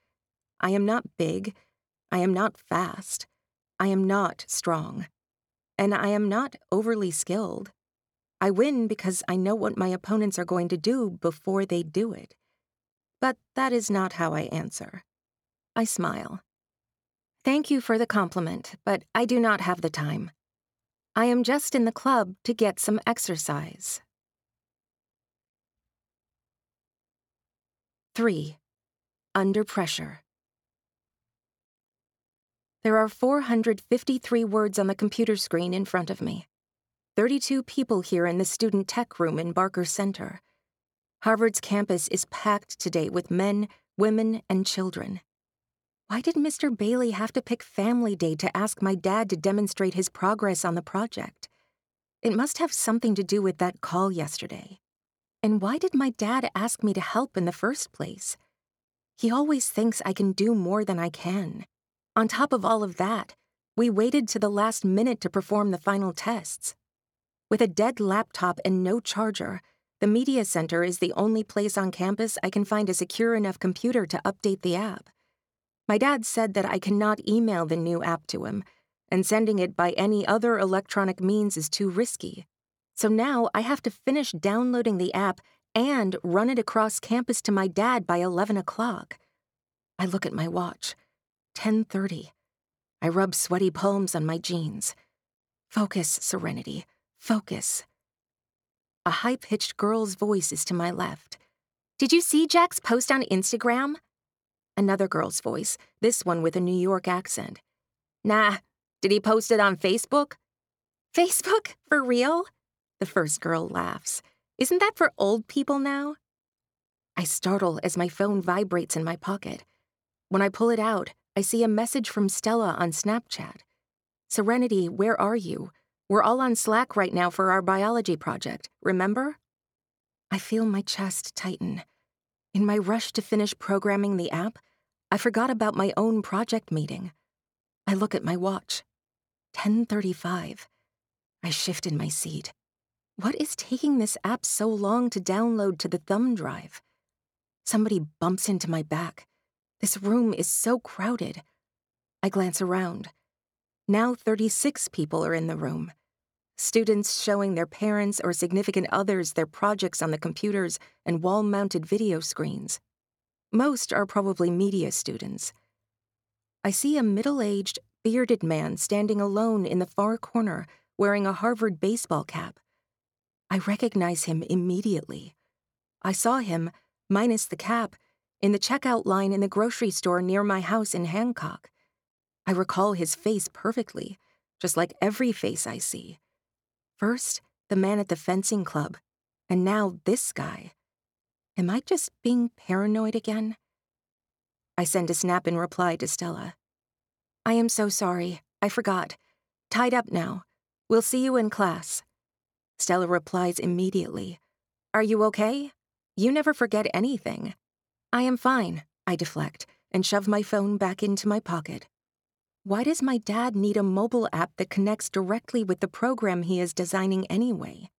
I am not big. I am not fast. I am not strong. And I am not overly skilled. I win because I know what my opponents are going to do before they do it. But that is not how I answer. I smile. Thank you for the compliment, but I do not have the time. I am just in the club to get some exercise. 3. Under pressure. There are 453 words on the computer screen in front of me. 32 people here in the student tech room in Barker Center. Harvard's campus is packed today with men, women, and children. Why did Mr. Bailey have to pick Family Day to ask my dad to demonstrate his progress on the project? It must have something to do with that call yesterday. And why did my dad ask me to help in the first place? He always thinks I can do more than I can. On top of all of that, we waited to the last minute to perform the final tests. With a dead laptop and no charger, the Media Center is the only place on campus I can find a secure enough computer to update the app. My dad said that I cannot email the new app to him, and sending it by any other electronic means is too risky. So now I have to finish downloading the app and run it across campus to my dad by 11 o'clock. I look at my watch. 10:30. I rub sweaty palms on my jeans. Focus, Serenity. Focus. A high pitched girl's voice is to my left. Did you see Jack's post on Instagram? Another girl's voice, this one with a New York accent. Nah, did he post it on Facebook? Facebook? For real? The first girl laughs. Isn't that for old people now? I startle as my phone vibrates in my pocket. When I pull it out, I see a message from Stella on Snapchat. Serenity, where are you? We're all on Slack right now for our biology project, remember? I feel my chest tighten. In my rush to finish programming the app, I forgot about my own project meeting. I look at my watch. 10:35. I shift in my seat. What is taking this app so long to download to the thumb drive? Somebody bumps into my back. This room is so crowded. I glance around. Now 36 people are in the room. Students showing their parents or significant others their projects on the computers and wall mounted video screens. Most are probably media students. I see a middle aged, bearded man standing alone in the far corner wearing a Harvard baseball cap. I recognize him immediately. I saw him, minus the cap, in the checkout line in the grocery store near my house in Hancock. I recall his face perfectly, just like every face I see. First, the man at the fencing club, and now this guy. Am I just being paranoid again? I send a snap in reply to Stella. I am so sorry. I forgot. Tied up now. We'll see you in class. Stella replies immediately. Are you okay? You never forget anything. I am fine, I deflect and shove my phone back into my pocket. Why does my dad need a mobile app that connects directly with the program he is designing anyway?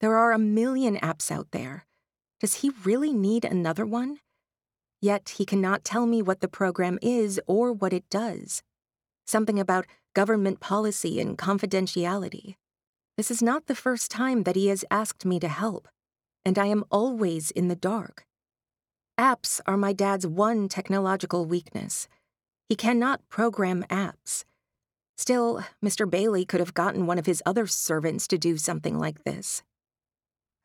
There are a million apps out there. Does he really need another one? Yet he cannot tell me what the program is or what it does. Something about government policy and confidentiality. This is not the first time that he has asked me to help, and I am always in the dark. Apps are my dad's one technological weakness. He cannot program apps. Still, Mr. Bailey could have gotten one of his other servants to do something like this.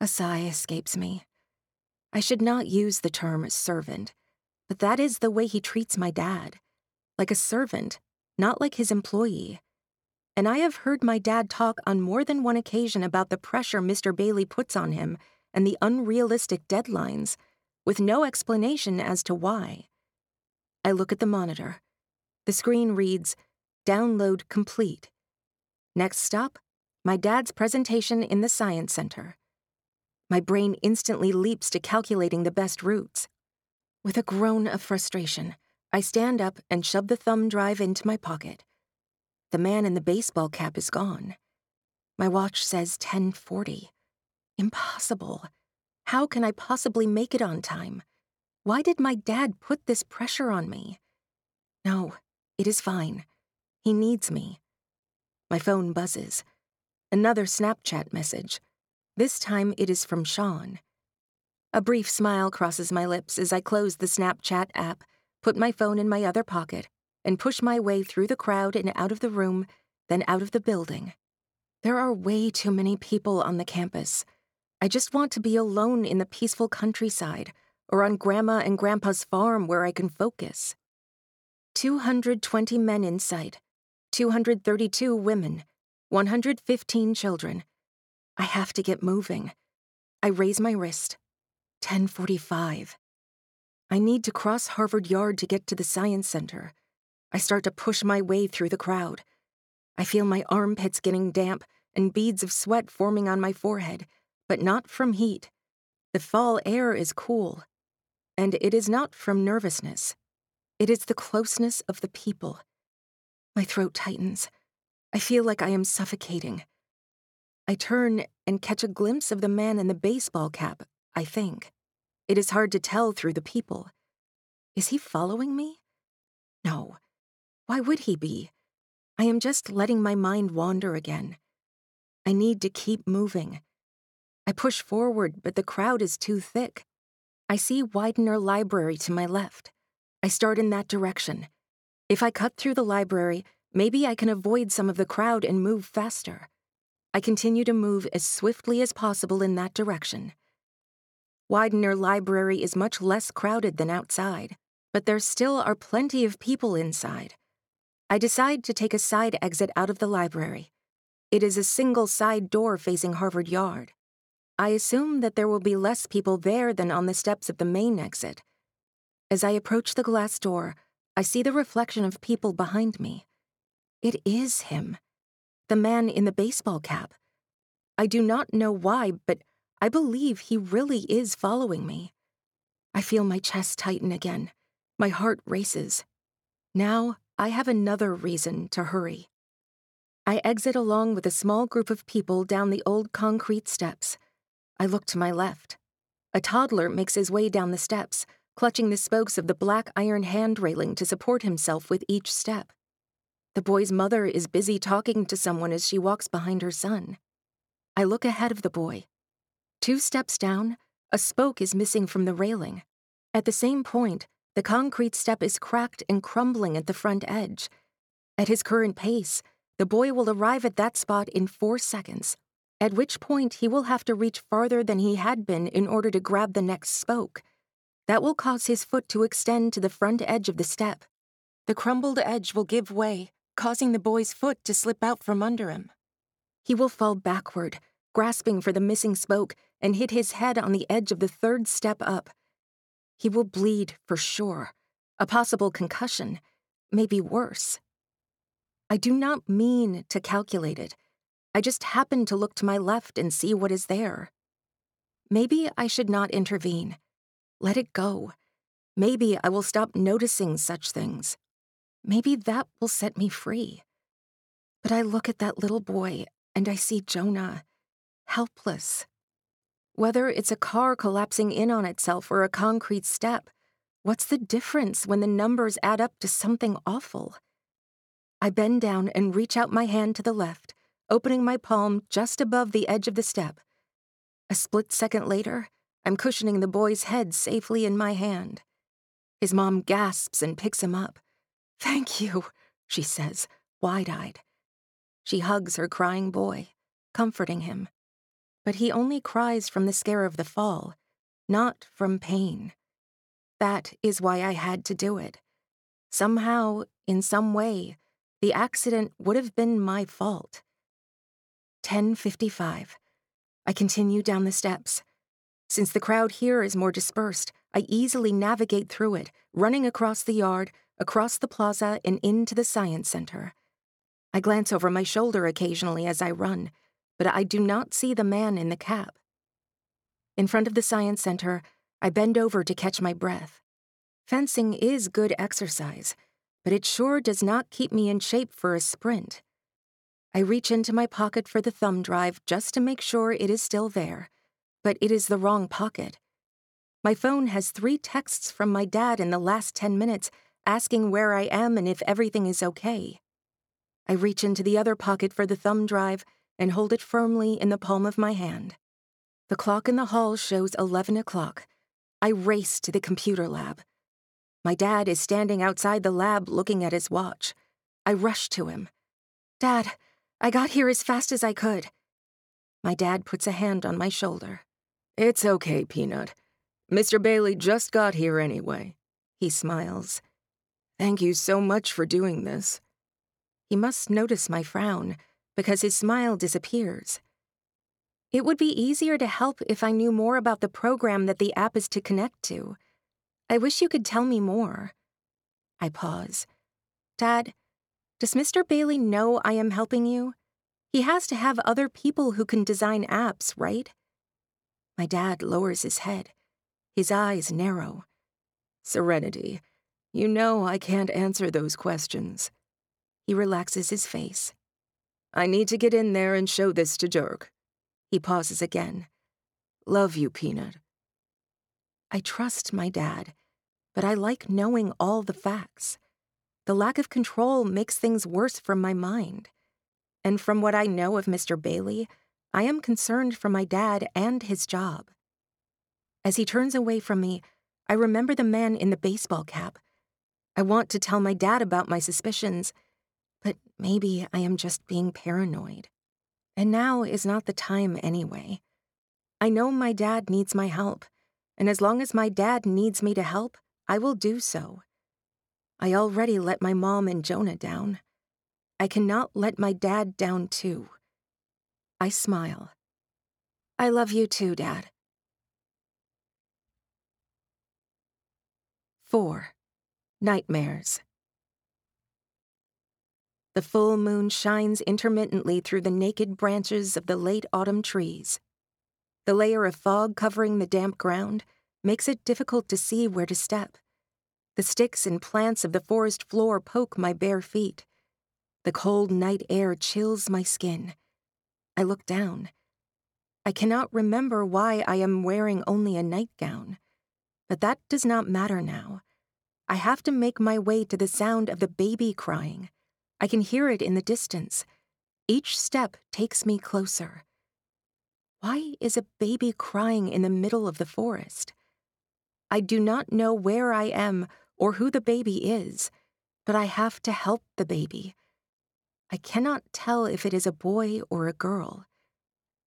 A sigh escapes me. I should not use the term servant, but that is the way he treats my dad. Like a servant, not like his employee. And I have heard my dad talk on more than one occasion about the pressure Mr. Bailey puts on him and the unrealistic deadlines, with no explanation as to why. I look at the monitor. The screen reads, Download complete. Next stop, my dad's presentation in the Science Center. My brain instantly leaps to calculating the best routes. With a groan of frustration, I stand up and shove the thumb drive into my pocket. The man in the baseball cap is gone. My watch says 1040. Impossible. How can I possibly make it on time? Why did my dad put this pressure on me? No, it is fine. He needs me. My phone buzzes. Another Snapchat message. This time it is from Sean. A brief smile crosses my lips as I close the Snapchat app, put my phone in my other pocket, and push my way through the crowd and out of the room, then out of the building. There are way too many people on the campus. I just want to be alone in the peaceful countryside or on Grandma and Grandpa's farm where I can focus. 220 men in sight, 232 women, 115 children, I have to get moving. I raise my wrist. 1045. I need to cross Harvard Yard to get to the Science Center. I start to push my way through the crowd. I feel my armpits getting damp and beads of sweat forming on my forehead, but not from heat. The fall air is cool. And it is not from nervousness. It is the closeness of the people. My throat tightens. I feel like I am suffocating. I turn and catch a glimpse of the man in the baseball cap, I think. It is hard to tell through the people. Is he following me? No. Why would he be? I am just letting my mind wander again. I need to keep moving. I push forward, but the crowd is too thick. I see Widener Library to my left. I start in that direction. If I cut through the library, maybe I can avoid some of the crowd and move faster. I continue to move as swiftly as possible in that direction. Widener Library is much less crowded than outside, but there still are plenty of people inside. I decide to take a side exit out of the library. It is a single side door facing Harvard Yard. I assume that there will be less people there than on the steps of the main exit. As I approach the glass door, I see the reflection of people behind me. It is him the man in the baseball cap. I do not know why, but I believe he really is following me. I feel my chest tighten again. My heart races. Now I have another reason to hurry. I exit along with a small group of people down the old concrete steps. I look to my left. A toddler makes his way down the steps, clutching the spokes of the black iron hand railing to support himself with each step. The boy's mother is busy talking to someone as she walks behind her son. I look ahead of the boy. Two steps down, a spoke is missing from the railing. At the same point, the concrete step is cracked and crumbling at the front edge. At his current pace, the boy will arrive at that spot in four seconds, at which point he will have to reach farther than he had been in order to grab the next spoke. That will cause his foot to extend to the front edge of the step. The crumbled edge will give way, causing the boy's foot to slip out from under him. He will fall backward, grasping for the missing spoke, and hit his head on the edge of the third step up. He will bleed for sure, a possible concussion, maybe worse. I do not mean to calculate it. I just happen to look to my left and see what is there. Maybe I should not intervene. Let it go. Maybe I will stop noticing such things. Maybe that will set me free. But I look at that little boy and I see Jonah, helpless. Whether it's a car collapsing in on itself or a concrete step, what's the difference when the numbers add up to something awful? I bend down and reach out my hand to the left, opening my palm just above the edge of the step. A split second later, I'm cushioning the boy's head safely in my hand. His mom gasps and picks him up. Thank you, she says, wide eyed. She hugs her crying boy, comforting him. But he only cries from the scare of the fall, not from pain. That is why I had to do it. Somehow, in some way, the accident would have been my fault. 10:55. I continue down the steps. Since the crowd here is more dispersed, I easily navigate through it, running across the yard, across the plaza, and into the science center. I glance over my shoulder occasionally as I run, but I do not see the man in the cap. In front of the science center, I bend over to catch my breath. Fencing is good exercise, but it sure does not keep me in shape for a sprint. I reach into my pocket for the thumb drive just to make sure it is still there, but it is the wrong pocket. My phone has three texts from my dad in the last 10 minutes asking where I am and if everything is okay. I reach into the other pocket for the thumb drive and hold it firmly in the palm of my hand. The clock in the hall shows 11 o'clock. I race to the computer lab. My dad is standing outside the lab looking at his watch. I rush to him. Dad, I got here as fast as I could. My dad puts a hand on my shoulder. It's okay, Peanut. Mr. Bailey just got here anyway. He smiles. Thank you so much for doing this. He must notice my frown, because his smile disappears. It would be easier to help if I knew more about the program that the app is to connect to. I wish you could tell me more. I pause. Dad, does Mr. Bailey know I am helping you? He has to have other people who can design apps, right? My dad lowers his head. His eyes narrow. Serenity, you know I can't answer those questions. He relaxes his face. I need to get in there and show this to Dirk. He pauses again. Love you, Peanut. I trust my dad, but I like knowing all the facts. The lack of control makes things worse from my mind. And from what I know of Mr. Bailey, I am concerned for my dad and his job. As he turns away from me, I remember the man in the baseball cap. I want to tell my dad about my suspicions, but maybe I am just being paranoid. And now is not the time anyway. I know my dad needs my help, and as long as my dad needs me to help, I will do so. I already let my mom and Jonah down. I cannot let my dad down too. I smile. I love you too, Dad. 4. Nightmares. The full moon shines intermittently through the naked branches of the late autumn trees. The layer of fog covering the damp ground makes it difficult to see where to step. The sticks and plants of the forest floor poke my bare feet. The cold night air chills my skin. I look down. I cannot remember why I am wearing only a nightgown, but that does not matter now. I have to make my way to the sound of the baby crying. I can hear it in the distance. Each step takes me closer. Why is a baby crying in the middle of the forest? I do not know where I am or who the baby is, but I have to help the baby. I cannot tell if it is a boy or a girl.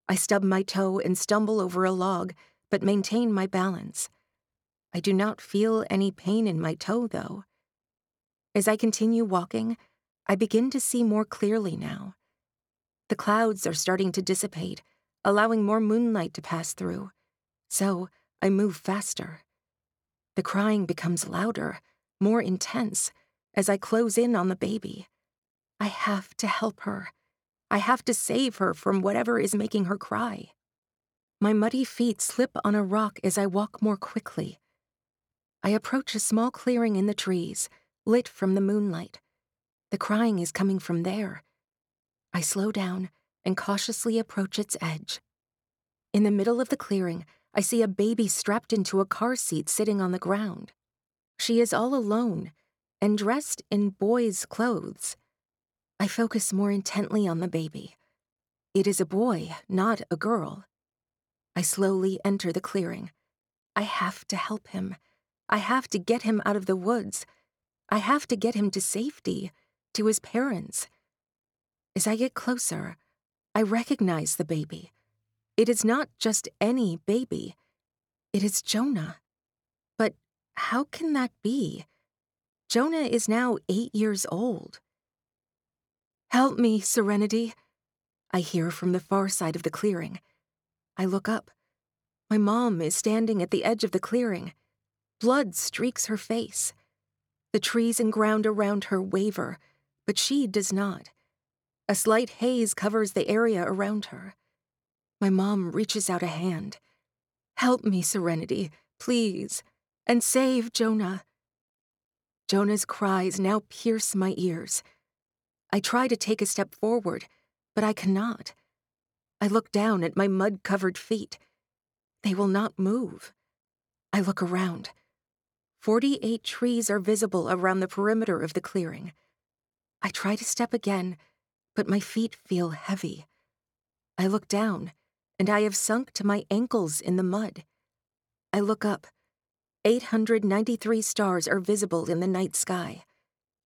I stub my toe and stumble over a log, but maintain my balance. I do not feel any pain in my toe, though. As I continue walking, I begin to see more clearly now. The clouds are starting to dissipate, allowing more moonlight to pass through. So I move faster. The crying becomes louder, more intense, as I close in on the baby. I have to help her. I have to save her from whatever is making her cry. My muddy feet slip on a rock as I walk more quickly. I approach a small clearing in the trees, lit from the moonlight. The crying is coming from there. I slow down and cautiously approach its edge. In the middle of the clearing, I see a baby strapped into a car seat sitting on the ground. She is all alone and dressed in boy's clothes. I focus more intently on the baby. It is a boy, not a girl. I slowly enter the clearing. I have to help him. I have to get him out of the woods. I have to get him to safety, to his parents. As I get closer, I recognize the baby. It is not just any baby, it is Jonah. But how can that be? Jonah is now eight years old. Help me, Serenity, I hear from the far side of the clearing. I look up. My mom is standing at the edge of the clearing. Blood streaks her face. The trees and ground around her waver, but she does not. A slight haze covers the area around her. My mom reaches out a hand. Help me, Serenity, please, and save Jonah. Jonah's cries now pierce my ears. I try to take a step forward, but I cannot. I look down at my mud covered feet. They will not move. I look around. Forty eight trees are visible around the perimeter of the clearing. I try to step again but my feet feel heavy. I look down, and I have sunk to my ankles in the mud. I look up. 893 stars are visible in the night sky.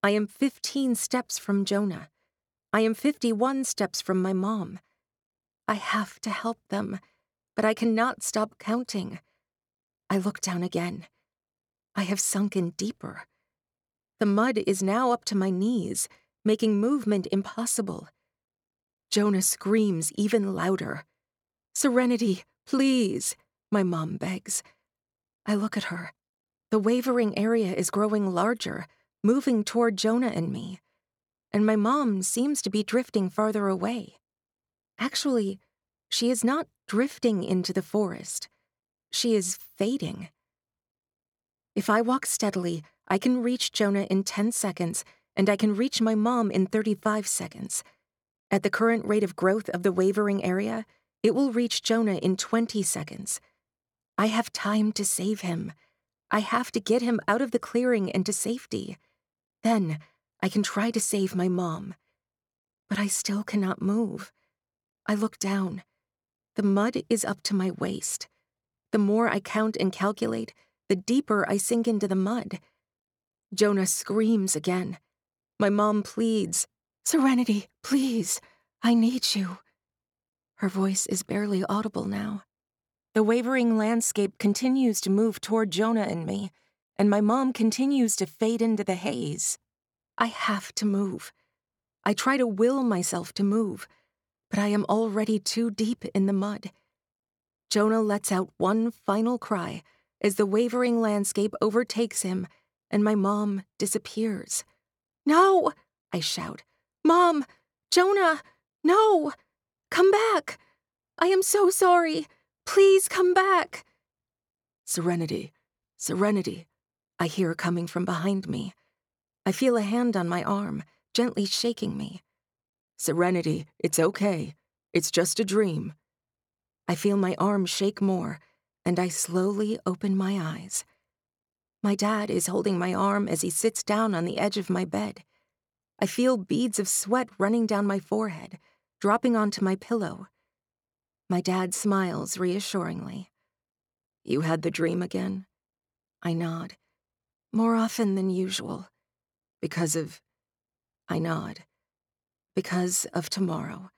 I am 15 steps from Jonah. I am 51 steps from my mom. I have to help them, but I cannot stop counting. I look down again. I have sunken deeper. The mud is now up to my knees making movement impossible. Jonah screams even louder. Serenity, please, my mom begs. I look at her. The wavering area is growing larger, moving toward Jonah and me, and my mom seems to be drifting farther away. Actually, she is not drifting into the forest. She is fading. If I walk steadily, I can reach Jonah in 10 seconds and I can reach my mom in 35 seconds. At the current rate of growth of the wavering area, it will reach Jonah in 20 seconds. I have time to save him. I have to get him out of the clearing and to safety. Then I can try to save my mom. But I still cannot move. I look down. The mud is up to my waist. The more I count and calculate, the deeper I sink into the mud. Jonah screams again. My mom pleads, Serenity, please, I need you. Her voice is barely audible now. The wavering landscape continues to move toward Jonah and me, and my mom continues to fade into the haze. I have to move. I try to will myself to move, but I am already too deep in the mud. Jonah lets out one final cry as the wavering landscape overtakes him and my mom disappears. No! I shout. Mom! Jonah! No! Come back! I am so sorry! Please come back! Serenity, Serenity, I hear coming from behind me. I feel a hand on my arm, gently shaking me. Serenity, it's okay. It's just a dream. I feel my arm shake more, and I slowly open my eyes. My dad is holding my arm as he sits down on the edge of my bed. I feel beads of sweat running down my forehead, dropping onto my pillow. My dad smiles reassuringly. You had the dream again? I nod. More often than usual. Because of. I nod. Because of tomorrow.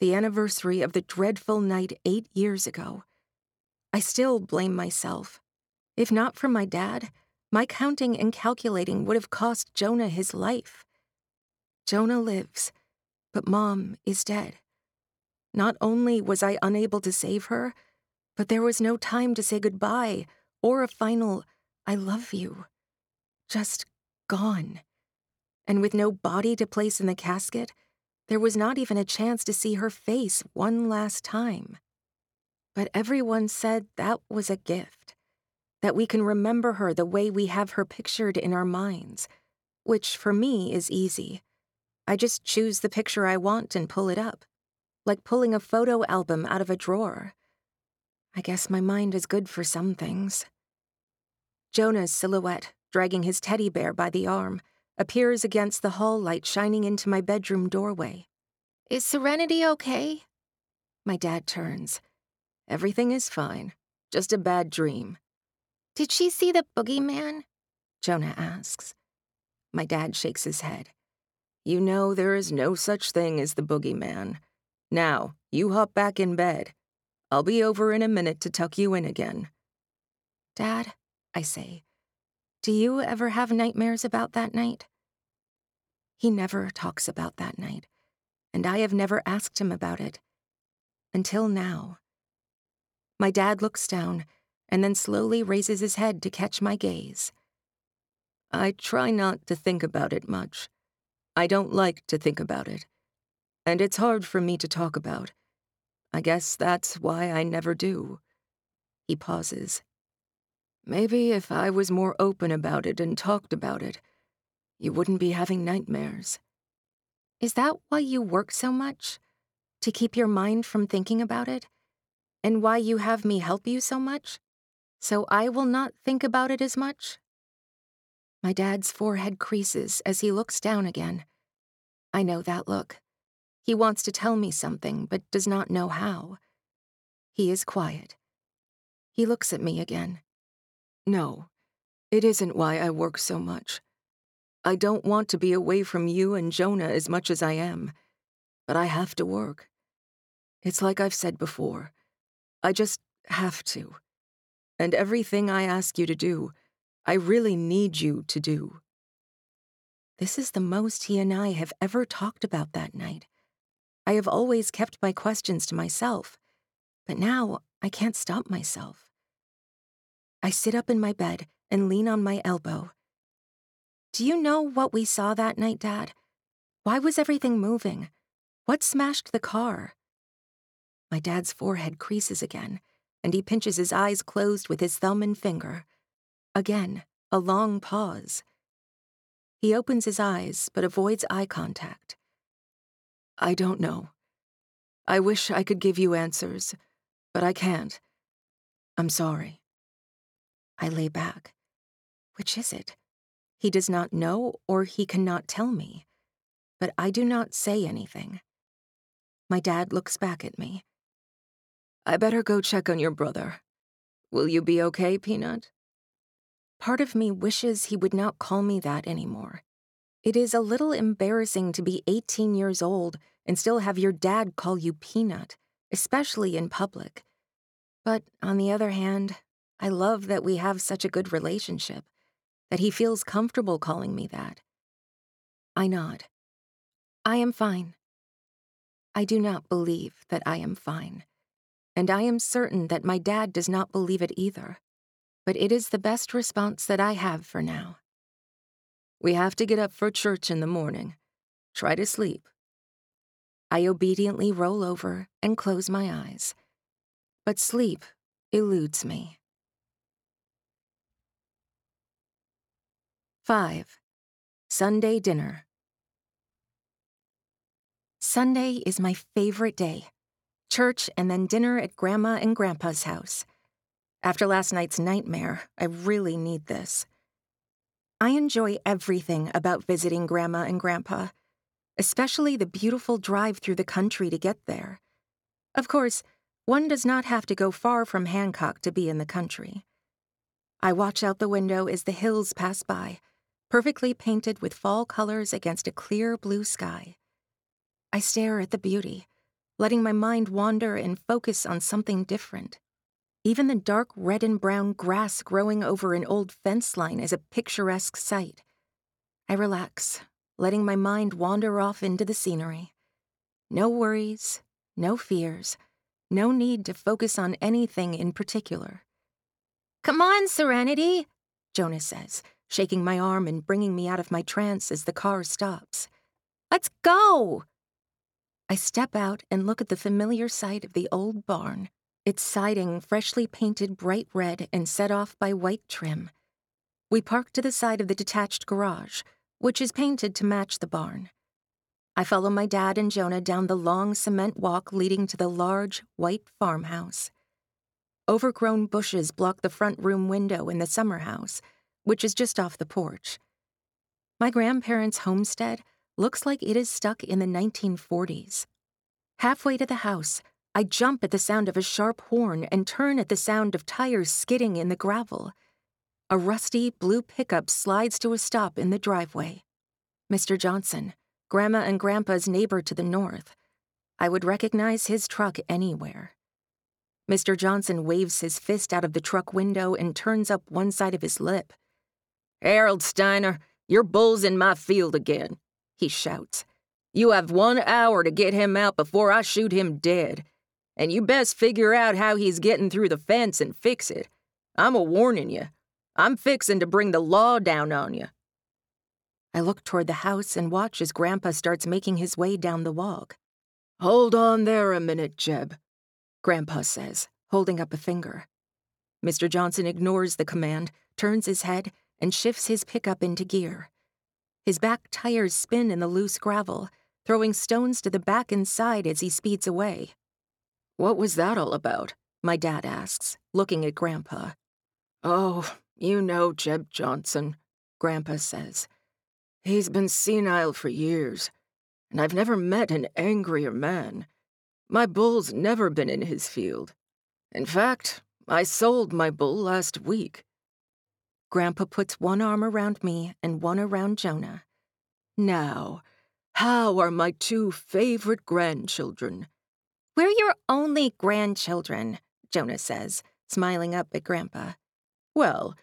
The anniversary of the dreadful night eight years ago. I still blame myself. If not for my dad, my counting and calculating would have cost Jonah his life. Jonah lives, but Mom is dead. Not only was I unable to save her, but there was no time to say goodbye or a final, I love you. Just gone. And with no body to place in the casket, there was not even a chance to see her face one last time. But everyone said that was a gift that we can remember her the way we have her pictured in our minds, which for me is easy. I just choose the picture I want and pull it up, like pulling a photo album out of a drawer. I guess my mind is good for some things. Jonah's silhouette, dragging his teddy bear by the arm, appears against the hall light shining into my bedroom doorway. Is Serenity okay? My dad turns. Everything is fine. Just a bad dream. Did she see the boogeyman? Jonah asks. My dad shakes his head. You know there is no such thing as the boogeyman. Now, you hop back in bed. I'll be over in a minute to tuck you in again. Dad, I say, do you ever have nightmares about that night? He never talks about that night, and I have never asked him about it. Until now. My dad looks down and then slowly raises his head to catch my gaze. I try not to think about it much. I don't like to think about it. And it's hard for me to talk about. I guess that's why I never do. He pauses. Maybe if I was more open about it and talked about it, you wouldn't be having nightmares. Is that why you work so much? To keep your mind from thinking about it? And why you have me help you so much? so I will not think about it as much? My dad's forehead creases as he looks down again. I know that look. He wants to tell me something, but does not know how. He is quiet. He looks at me again. No, it isn't why I work so much. I don't want to be away from you and Jonah as much as I am, but I have to work. It's like I've said before. I just have to and everything I ask you to do, I really need you to do. This is the most he and I have ever talked about that night. I have always kept my questions to myself, but now I can't stop myself. I sit up in my bed and lean on my elbow. Do you know what we saw that night, Dad? Why was everything moving? What smashed the car? My dad's forehead creases again, and he pinches his eyes closed with his thumb and finger. Again, a long pause. He opens his eyes but avoids eye contact. I don't know. I wish I could give you answers, but I can't. I'm sorry. I lay back. Which is it? He does not know or he cannot tell me. But I do not say anything. My dad looks back at me. I better go check on your brother. Will you be okay, Peanut? Part of me wishes he would not call me that anymore. It is a little embarrassing to be 18 years old and still have your dad call you Peanut, especially in public. But on the other hand, I love that we have such a good relationship, that he feels comfortable calling me that. I nod. I am fine. I do not believe that I am fine and I am certain that my dad does not believe it either. But it is the best response that I have for now. We have to get up for church in the morning. Try to sleep. I obediently roll over and close my eyes. But sleep eludes me. 5. Sunday dinner. Sunday is my favorite day. Church and then dinner at Grandma and Grandpa's house. After last night's nightmare, I really need this. I enjoy everything about visiting Grandma and Grandpa, especially the beautiful drive through the country to get there. Of course, one does not have to go far from Hancock to be in the country. I watch out the window as the hills pass by perfectly painted with fall colors against a clear blue sky. I stare at the beauty, letting my mind wander and focus on something different. Even the dark red and brown grass growing over an old fence line is a picturesque sight. I relax, letting my mind wander off into the scenery. No worries, no fears, no need to focus on anything in particular. Come on, Serenity, Jonah says, shaking my arm and bringing me out of my trance as the car stops. Let's go! I step out and look at the familiar sight of the old barn, its siding freshly painted bright red and set off by white trim. We park to the side of the detached garage, which is painted to match the barn. I follow my dad and Jonah down the long cement walk leading to the large, white farmhouse. Overgrown bushes block the front room window in the summer house, which is just off the porch. My grandparents' homestead looks like it is stuck in the 1940s. Halfway to the house, I jump at the sound of a sharp horn and turn at the sound of tires skidding in the gravel. A rusty blue pickup slides to a stop in the driveway. Mr. Johnson, Grandma and Grandpa's neighbor to the north. I would recognize his truck anywhere. Mr. Johnson waves his fist out of the truck window and turns up one side of his lip. Harold Steiner, your bull's in my field again, he shouts. You have one hour to get him out before I shoot him dead. And you best figure out how he's getting through the fence and fix it. I'm a warning you. I'm fixin' to bring the law down on you. I look toward the house and watch as Grandpa starts making his way down the walk. Hold on there a minute, Jeb, Grandpa says, holding up a finger. Mr. Johnson ignores the command, turns his head, and shifts his pickup into gear. His back tires spin in the loose gravel, throwing stones to the back and side as he speeds away. What was that all about? My dad asks, looking at Grandpa. Oh, you know Jeb Johnson, Grandpa says. He's been senile for years, and I've never met an angrier man. My bull's never been in his field. In fact, I sold my bull last week. Grandpa puts one arm around me and one around Jonah. Now, how are my two favorite grandchildren? We're your only grandchildren, Jonah says, smiling up at Grandpa. Well,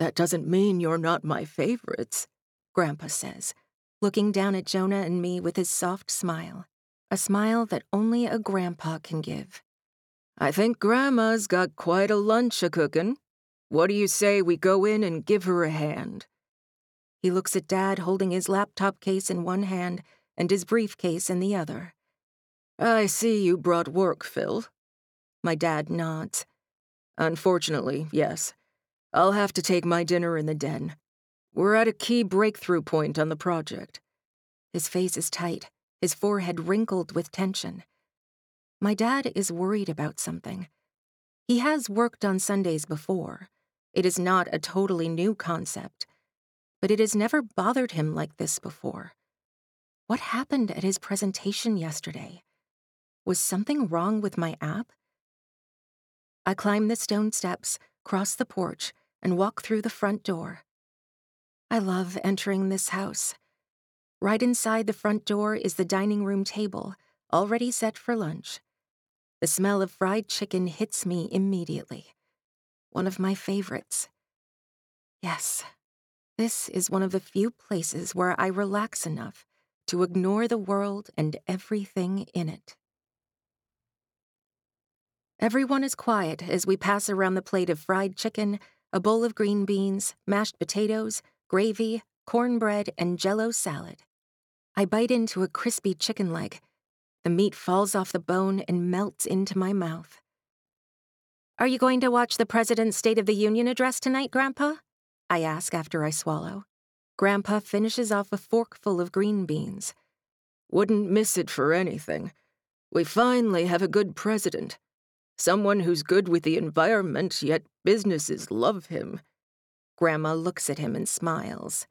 that doesn't mean you're not my favorites, Grandpa says, looking down at Jonah and me with his soft smile, a smile that only a grandpa can give. I think Grandma's got quite a lunch a cookin'. What do you say we go in and give her a hand? He looks at Dad holding his laptop case in one hand and his briefcase in the other. I see you brought work, Phil. My dad nods. Unfortunately, yes. I'll have to take my dinner in the den. We're at a key breakthrough point on the project. His face is tight, his forehead wrinkled with tension. My dad is worried about something. He has worked on Sundays before. It is not a totally new concept, but it has never bothered him like this before. What happened at his presentation yesterday? Was something wrong with my app? I climb the stone steps, cross the porch, and walk through the front door. I love entering this house. Right inside the front door is the dining room table, already set for lunch. The smell of fried chicken hits me immediately one of my favorites. Yes, this is one of the few places where I relax enough to ignore the world and everything in it. Everyone is quiet as we pass around the plate of fried chicken, a bowl of green beans, mashed potatoes, gravy, cornbread, and jello salad. I bite into a crispy chicken leg. The meat falls off the bone and melts into my mouth. Are you going to watch the President's State of the Union address tonight, Grandpa? I ask after I swallow. Grandpa finishes off a forkful of green beans. Wouldn't miss it for anything. We finally have a good president. Someone who's good with the environment, yet businesses love him. Grandma looks at him and smiles.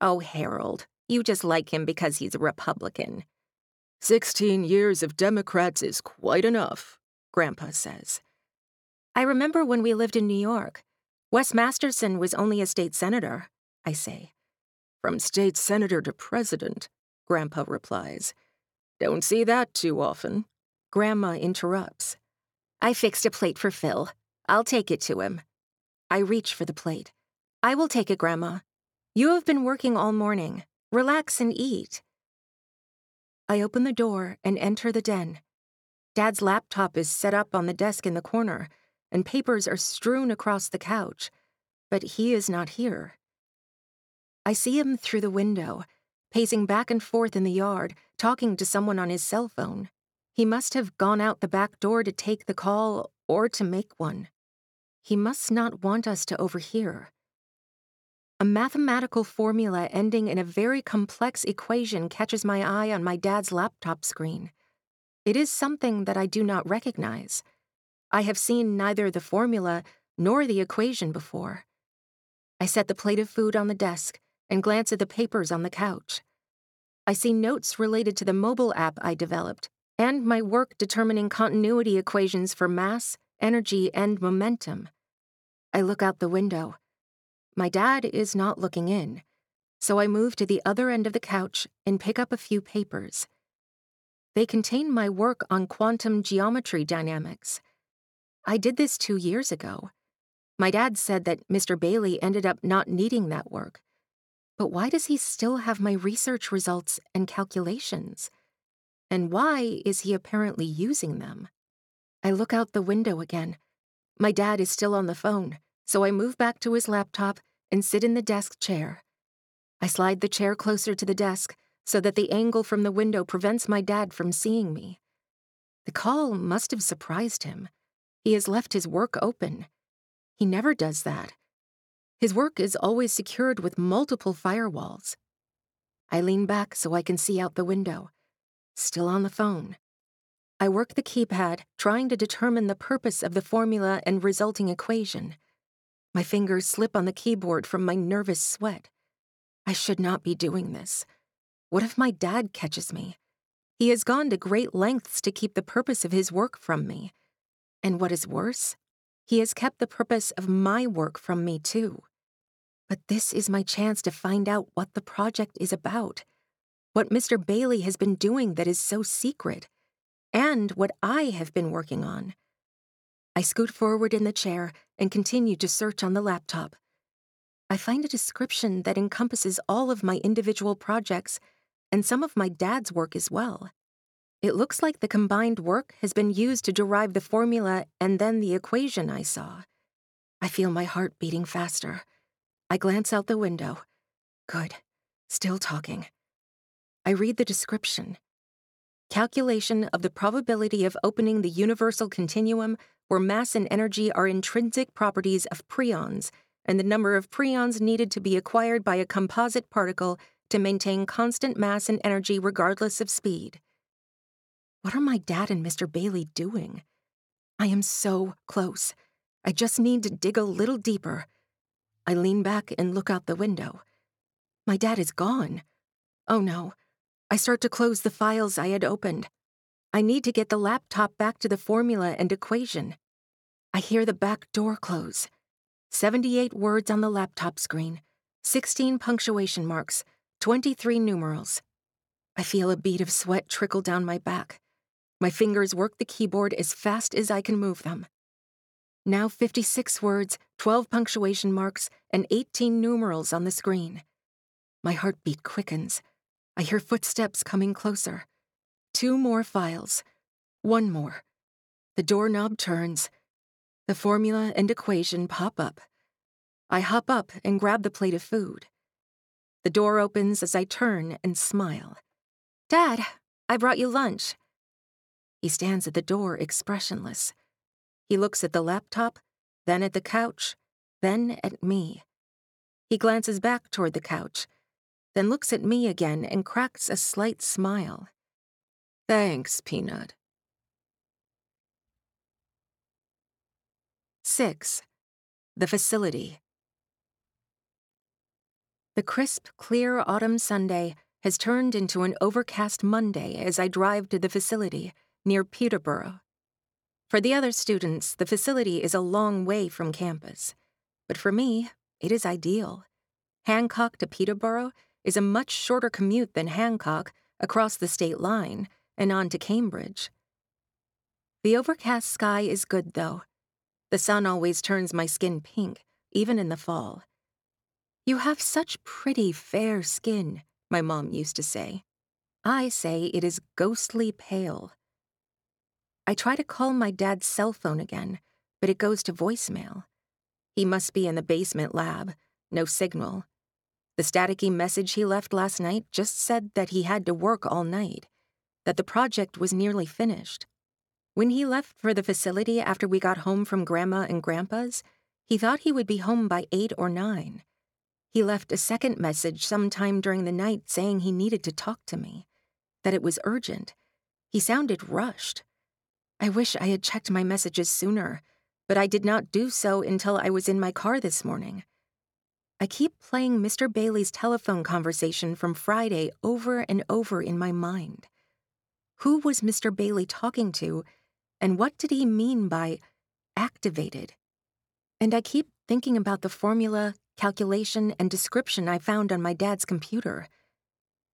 Oh, Harold, you just like him because he's a Republican. Sixteen years of Democrats is quite enough, Grandpa says. I remember when we lived in New York. Wes Masterson was only a state senator, I say. From state senator to president, Grandpa replies. Don't see that too often. Grandma interrupts. I fixed a plate for Phil. I'll take it to him. I reach for the plate. I will take it, Grandma. You have been working all morning. Relax and eat. I open the door and enter the den. Dad's laptop is set up on the desk in the corner, and papers are strewn across the couch, but he is not here. I see him through the window, pacing back and forth in the yard, talking to someone on his cell phone. He must have gone out the back door to take the call or to make one. He must not want us to overhear. A mathematical formula ending in a very complex equation catches my eye on my dad's laptop screen. It is something that I do not recognize. I have seen neither the formula nor the equation before. I set the plate of food on the desk and glance at the papers on the couch. I see notes related to the mobile app I developed and my work determining continuity equations for mass, energy, and momentum. I look out the window. My dad is not looking in, so I move to the other end of the couch and pick up a few papers. They contain my work on quantum geometry dynamics. I did this two years ago. My dad said that Mr. Bailey ended up not needing that work. But why does he still have my research results and calculations? And why is he apparently using them? I look out the window again. My dad is still on the phone, so I move back to his laptop and sit in the desk chair. I slide the chair closer to the desk so that the angle from the window prevents my dad from seeing me. The call must have surprised him. He has left his work open. He never does that. His work is always secured with multiple firewalls. I lean back so I can see out the window still on the phone. I work the keypad, trying to determine the purpose of the formula and resulting equation. My fingers slip on the keyboard from my nervous sweat. I should not be doing this. What if my dad catches me? He has gone to great lengths to keep the purpose of his work from me. And what is worse, he has kept the purpose of my work from me too. But this is my chance to find out what the project is about what Mr. Bailey has been doing that is so secret, and what I have been working on. I scoot forward in the chair and continue to search on the laptop. I find a description that encompasses all of my individual projects and some of my dad's work as well. It looks like the combined work has been used to derive the formula and then the equation I saw. I feel my heart beating faster. I glance out the window. Good. Still talking. I read the description. Calculation of the probability of opening the universal continuum where mass and energy are intrinsic properties of preons, and the number of preons needed to be acquired by a composite particle to maintain constant mass and energy regardless of speed. What are my dad and Mr. Bailey doing? I am so close. I just need to dig a little deeper. I lean back and look out the window. My dad is gone. Oh no, I start to close the files I had opened. I need to get the laptop back to the formula and equation. I hear the back door close. 78 words on the laptop screen, 16 punctuation marks, 23 numerals. I feel a bead of sweat trickle down my back. My fingers work the keyboard as fast as I can move them. Now 56 words, 12 punctuation marks, and 18 numerals on the screen. My heartbeat quickens. I hear footsteps coming closer. Two more files. One more. The doorknob turns. The formula and equation pop up. I hop up and grab the plate of food. The door opens as I turn and smile. Dad, I brought you lunch. He stands at the door expressionless. He looks at the laptop, then at the couch, then at me. He glances back toward the couch then looks at me again and cracks a slight smile. Thanks, Peanut. 6. The Facility. The crisp, clear autumn Sunday has turned into an overcast Monday as I drive to the facility near Peterborough. For the other students, the facility is a long way from campus. But for me, it is ideal. Hancock to Peterborough is a much shorter commute than Hancock across the state line and on to Cambridge. The overcast sky is good, though. The sun always turns my skin pink, even in the fall. You have such pretty, fair skin, my mom used to say. I say it is ghostly pale. I try to call my dad's cell phone again, but it goes to voicemail. He must be in the basement lab, no signal. The staticky message he left last night just said that he had to work all night, that the project was nearly finished. When he left for the facility after we got home from Grandma and Grandpa's, he thought he would be home by 8 or 9. He left a second message sometime during the night saying he needed to talk to me, that it was urgent. He sounded rushed. I wish I had checked my messages sooner, but I did not do so until I was in my car this morning. I keep playing Mr. Bailey's telephone conversation from Friday over and over in my mind. Who was Mr. Bailey talking to, and what did he mean by activated? And I keep thinking about the formula, calculation, and description I found on my dad's computer.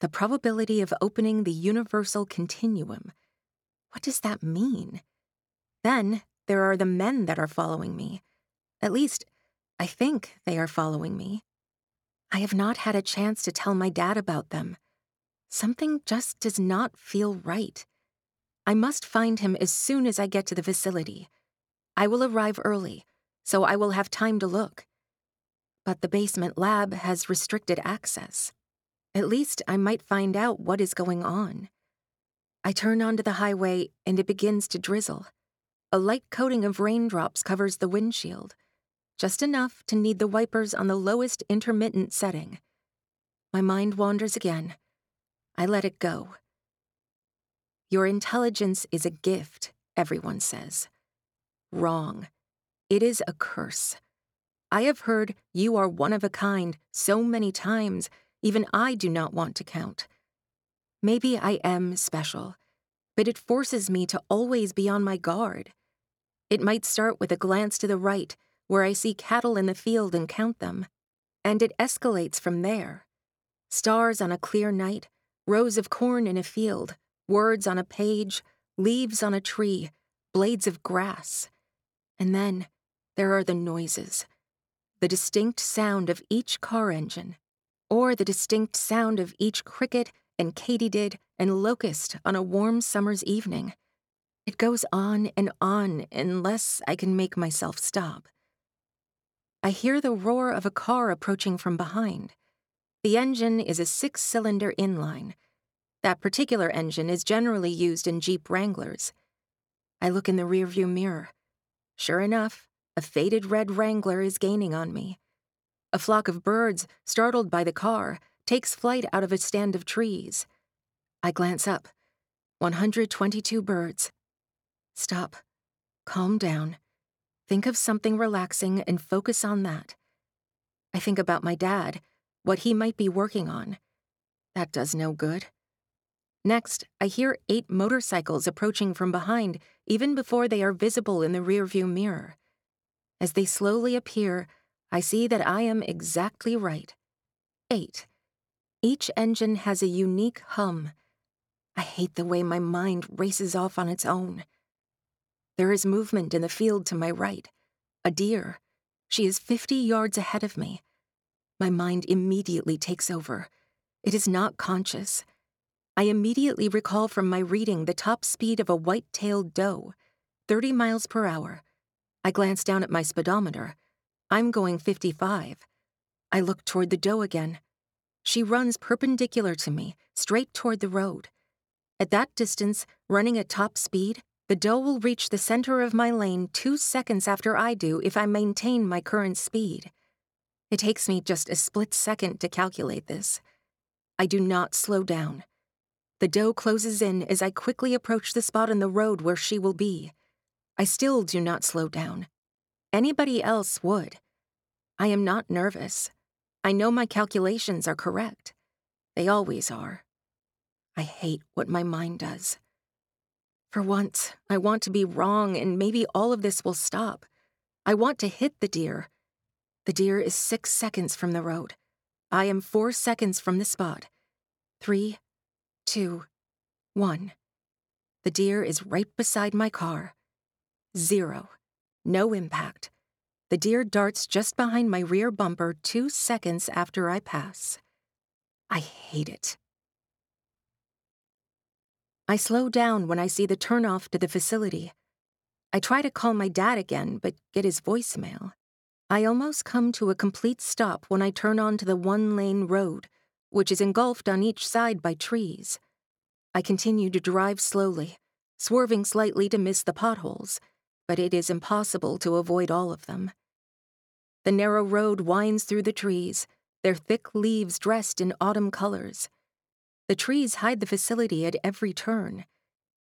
The probability of opening the universal continuum. What does that mean? Then there are the men that are following me. At least, I think they are following me. I have not had a chance to tell my dad about them. Something just does not feel right. I must find him as soon as I get to the facility. I will arrive early, so I will have time to look. But the basement lab has restricted access. At least I might find out what is going on. I turn onto the highway and it begins to drizzle. A light coating of raindrops covers the windshield, just enough to need the wipers on the lowest intermittent setting. My mind wanders again. I let it go. Your intelligence is a gift, everyone says. Wrong. It is a curse. I have heard you are one of a kind so many times, even I do not want to count. Maybe I am special, but it forces me to always be on my guard. It might start with a glance to the right, where I see cattle in the field and count them, and it escalates from there. Stars on a clear night, rows of corn in a field, words on a page, leaves on a tree, blades of grass. And then there are the noises the distinct sound of each car engine, or the distinct sound of each cricket and katydid and locust on a warm summer's evening. It goes on and on unless I can make myself stop. I hear the roar of a car approaching from behind. The engine is a six cylinder inline. That particular engine is generally used in Jeep Wranglers. I look in the rearview mirror. Sure enough, a faded red Wrangler is gaining on me. A flock of birds, startled by the car, takes flight out of a stand of trees. I glance up. 122 birds. Stop. Calm down. Think of something relaxing and focus on that. I think about my dad, what he might be working on. That does no good. Next, I hear eight motorcycles approaching from behind even before they are visible in the rearview mirror. As they slowly appear, I see that I am exactly right. Eight. Each engine has a unique hum. I hate the way my mind races off on its own. There is movement in the field to my right. A deer. She is 50 yards ahead of me. My mind immediately takes over. It is not conscious. I immediately recall from my reading the top speed of a white tailed doe 30 miles per hour. I glance down at my speedometer. I'm going 55. I look toward the doe again. She runs perpendicular to me, straight toward the road. At that distance, running at top speed, the doe will reach the center of my lane two seconds after I do if I maintain my current speed. It takes me just a split second to calculate this. I do not slow down. The doe closes in as I quickly approach the spot in the road where she will be. I still do not slow down. Anybody else would. I am not nervous. I know my calculations are correct. They always are. I hate what my mind does. For once, I want to be wrong and maybe all of this will stop. I want to hit the deer. The deer is six seconds from the road. I am four seconds from the spot. Three, two, one. The deer is right beside my car. Zero. No impact. The deer darts just behind my rear bumper two seconds after I pass. I hate it. I slow down when I see the turnoff to the facility. I try to call my dad again, but get his voicemail. I almost come to a complete stop when I turn onto the one lane road, which is engulfed on each side by trees. I continue to drive slowly, swerving slightly to miss the potholes, but it is impossible to avoid all of them. The narrow road winds through the trees, their thick leaves dressed in autumn colors. The trees hide the facility at every turn.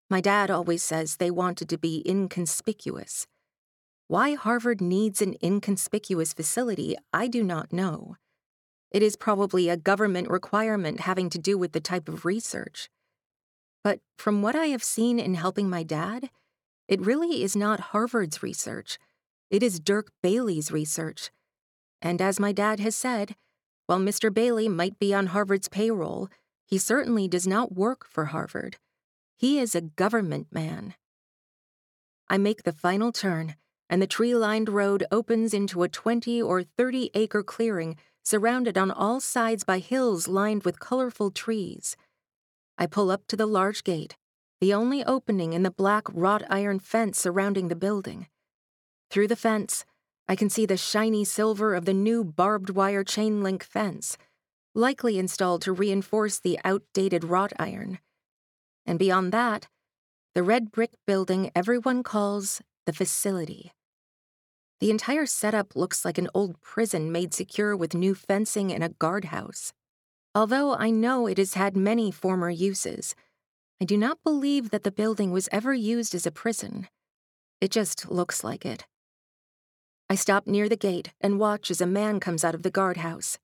My dad always says they wanted to be inconspicuous. Why Harvard needs an inconspicuous facility, I do not know. It is probably a government requirement having to do with the type of research. But from what I have seen in helping my dad, it really is not Harvard's research. It is Dirk Bailey's research. And as my dad has said, while Mr. Bailey might be on Harvard's payroll, he certainly does not work for Harvard. He is a government man. I make the final turn and the tree lined road opens into a 20 or 30 acre clearing surrounded on all sides by hills lined with colorful trees. I pull up to the large gate, the only opening in the black wrought iron fence surrounding the building. Through the fence, I can see the shiny silver of the new barbed wire chain link fence, likely installed to reinforce the outdated wrought iron. And beyond that, the red brick building everyone calls the facility. The entire setup looks like an old prison made secure with new fencing and a guardhouse. Although I know it has had many former uses, I do not believe that the building was ever used as a prison. It just looks like it. I stop near the gate and watch as a man comes out of the guardhouse.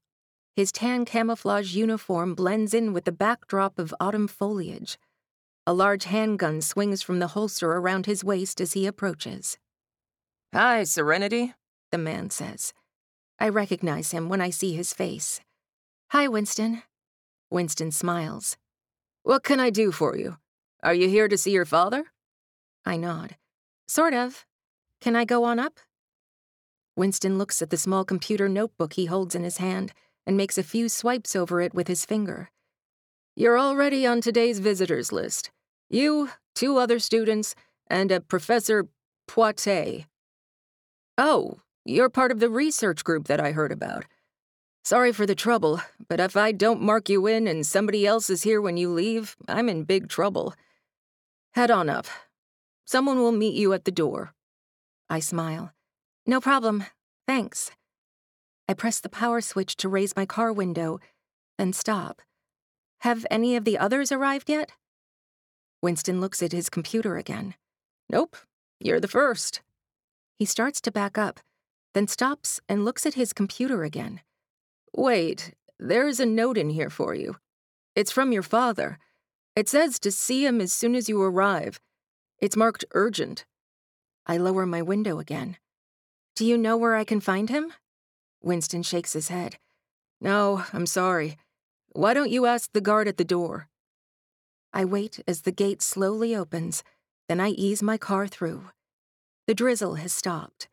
His tan camouflage uniform blends in with the backdrop of autumn foliage. A large handgun swings from the holster around his waist as he approaches. Hi, Serenity, the man says. I recognize him when I see his face. Hi, Winston. Winston smiles. What can I do for you? Are you here to see your father? I nod. Sort of. Can I go on up? Winston looks at the small computer notebook he holds in his hand and makes a few swipes over it with his finger. You're already on today's visitors list. You, two other students, and a Professor Poitier. Oh, you're part of the research group that I heard about. Sorry for the trouble, but if I don't mark you in and somebody else is here when you leave, I'm in big trouble. Head on up. Someone will meet you at the door. I smile. No problem. Thanks. I press the power switch to raise my car window, then stop. Have any of the others arrived yet? Winston looks at his computer again. Nope, you're the first. He starts to back up, then stops and looks at his computer again. Wait, there's a note in here for you. It's from your father. It says to see him as soon as you arrive. It's marked urgent. I lower my window again. Do you know where I can find him? Winston shakes his head. No, I'm sorry. Why don't you ask the guard at the door? I wait as the gate slowly opens, then I ease my car through. The drizzle has stopped.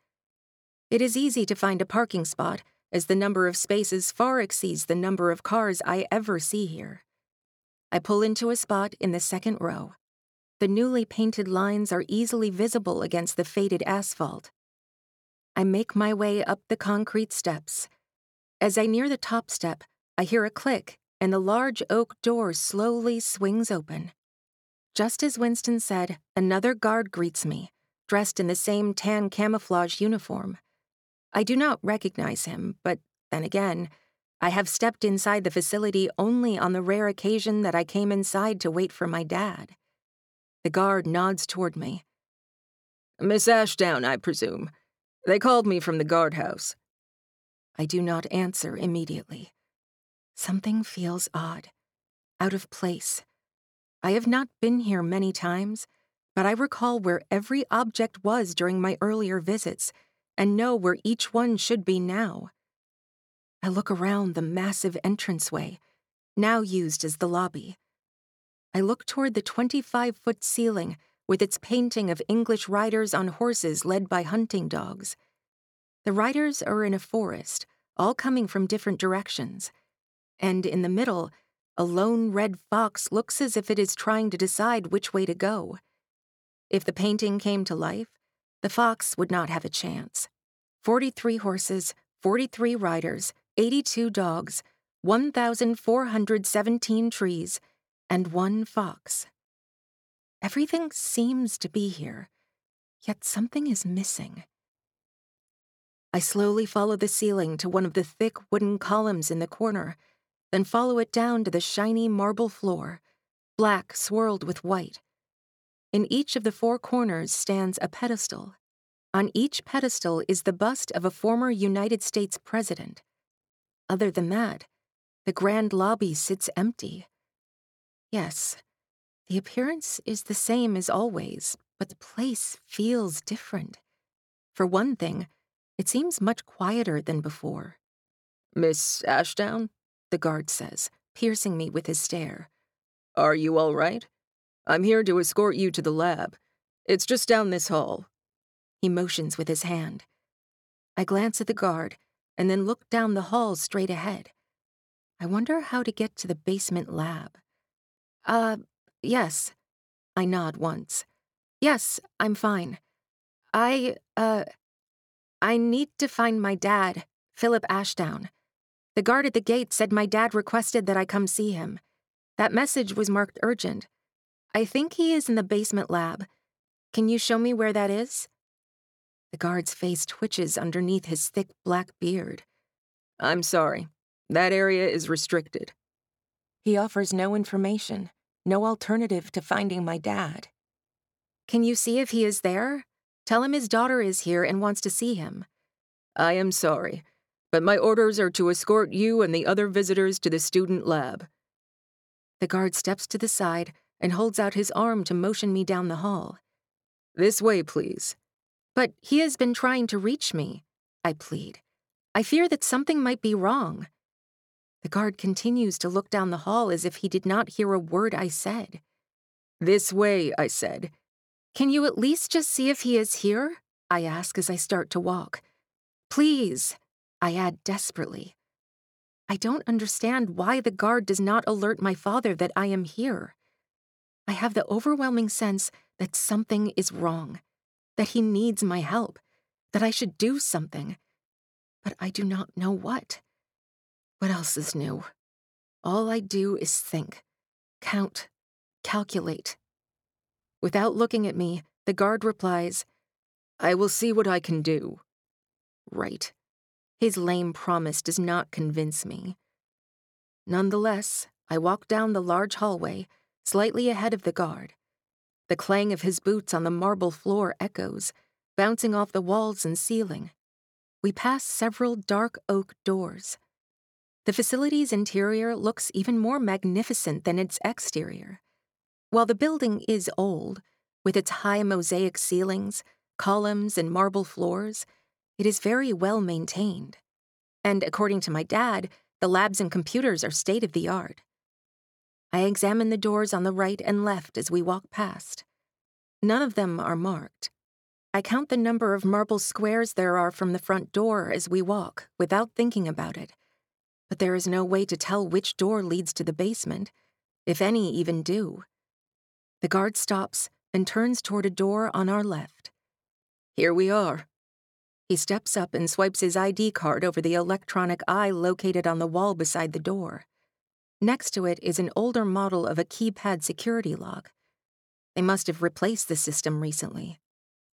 It is easy to find a parking spot, as the number of spaces far exceeds the number of cars I ever see here. I pull into a spot in the second row. The newly painted lines are easily visible against the faded asphalt. I make my way up the concrete steps. As I near the top step, I hear a click and the large oak door slowly swings open. Just as Winston said, another guard greets me, dressed in the same tan camouflage uniform. I do not recognize him, but then again, I have stepped inside the facility only on the rare occasion that I came inside to wait for my dad. The guard nods toward me. Miss Ashdown, I presume. They called me from the guardhouse. I do not answer immediately. Something feels odd, out of place. I have not been here many times, but I recall where every object was during my earlier visits and know where each one should be now. I look around the massive entranceway, now used as the lobby. I look toward the 25 foot ceiling with its painting of English riders on horses led by hunting dogs. The riders are in a forest, all coming from different directions. And in the middle, a lone red fox looks as if it is trying to decide which way to go. If the painting came to life, the fox would not have a chance. 43 horses, 43 riders, 82 dogs, 1,417 trees, and one fox. Everything seems to be here, yet something is missing. I slowly follow the ceiling to one of the thick wooden columns in the corner, then follow it down to the shiny marble floor, black swirled with white. In each of the four corners stands a pedestal. On each pedestal is the bust of a former United States president. Other than that, the grand lobby sits empty. Yes, the appearance is the same as always, but the place feels different. For one thing, it seems much quieter than before. Miss Ashdown? The guard says, piercing me with his stare. Are you all right? I'm here to escort you to the lab. It's just down this hall. He motions with his hand. I glance at the guard and then look down the hall straight ahead. I wonder how to get to the basement lab. Uh, yes. I nod once. Yes, I'm fine. I, uh, I need to find my dad, Philip Ashdown. The guard at the gate said my dad requested that I come see him. That message was marked urgent. I think he is in the basement lab. Can you show me where that is? The guard's face twitches underneath his thick black beard. I'm sorry. That area is restricted. He offers no information, no alternative to finding my dad. Can you see if he is there? Tell him his daughter is here and wants to see him. I am sorry, but my orders are to escort you and the other visitors to the student lab. The guard steps to the side and holds out his arm to motion me down the hall. This way, please. But he has been trying to reach me, I plead. I fear that something might be wrong. The guard continues to look down the hall as if he did not hear a word I said. This way, I said. Can you at least just see if he is here? I ask as I start to walk. Please, I add desperately. I don't understand why the guard does not alert my father that I am here. I have the overwhelming sense that something is wrong that he needs my help, that I should do something. But I do not know what. What else is new? All I do is think, count, calculate. Without looking at me, the guard replies, I will see what I can do. Right. His lame promise does not convince me. Nonetheless, I walk down the large hallway, slightly ahead of the guard. The clang of his boots on the marble floor echoes, bouncing off the walls and ceiling. We pass several dark oak doors. The facility's interior looks even more magnificent than its exterior. While the building is old, with its high mosaic ceilings, columns, and marble floors, it is very well maintained. And according to my dad, the labs and computers are state of the art. I examine the doors on the right and left as we walk past. None of them are marked. I count the number of marble squares there are from the front door as we walk, without thinking about it. But there is no way to tell which door leads to the basement, if any even do. The guard stops and turns toward a door on our left. Here we are. He steps up and swipes his ID card over the electronic eye located on the wall beside the door. Next to it is an older model of a keypad security lock. They must have replaced the system recently.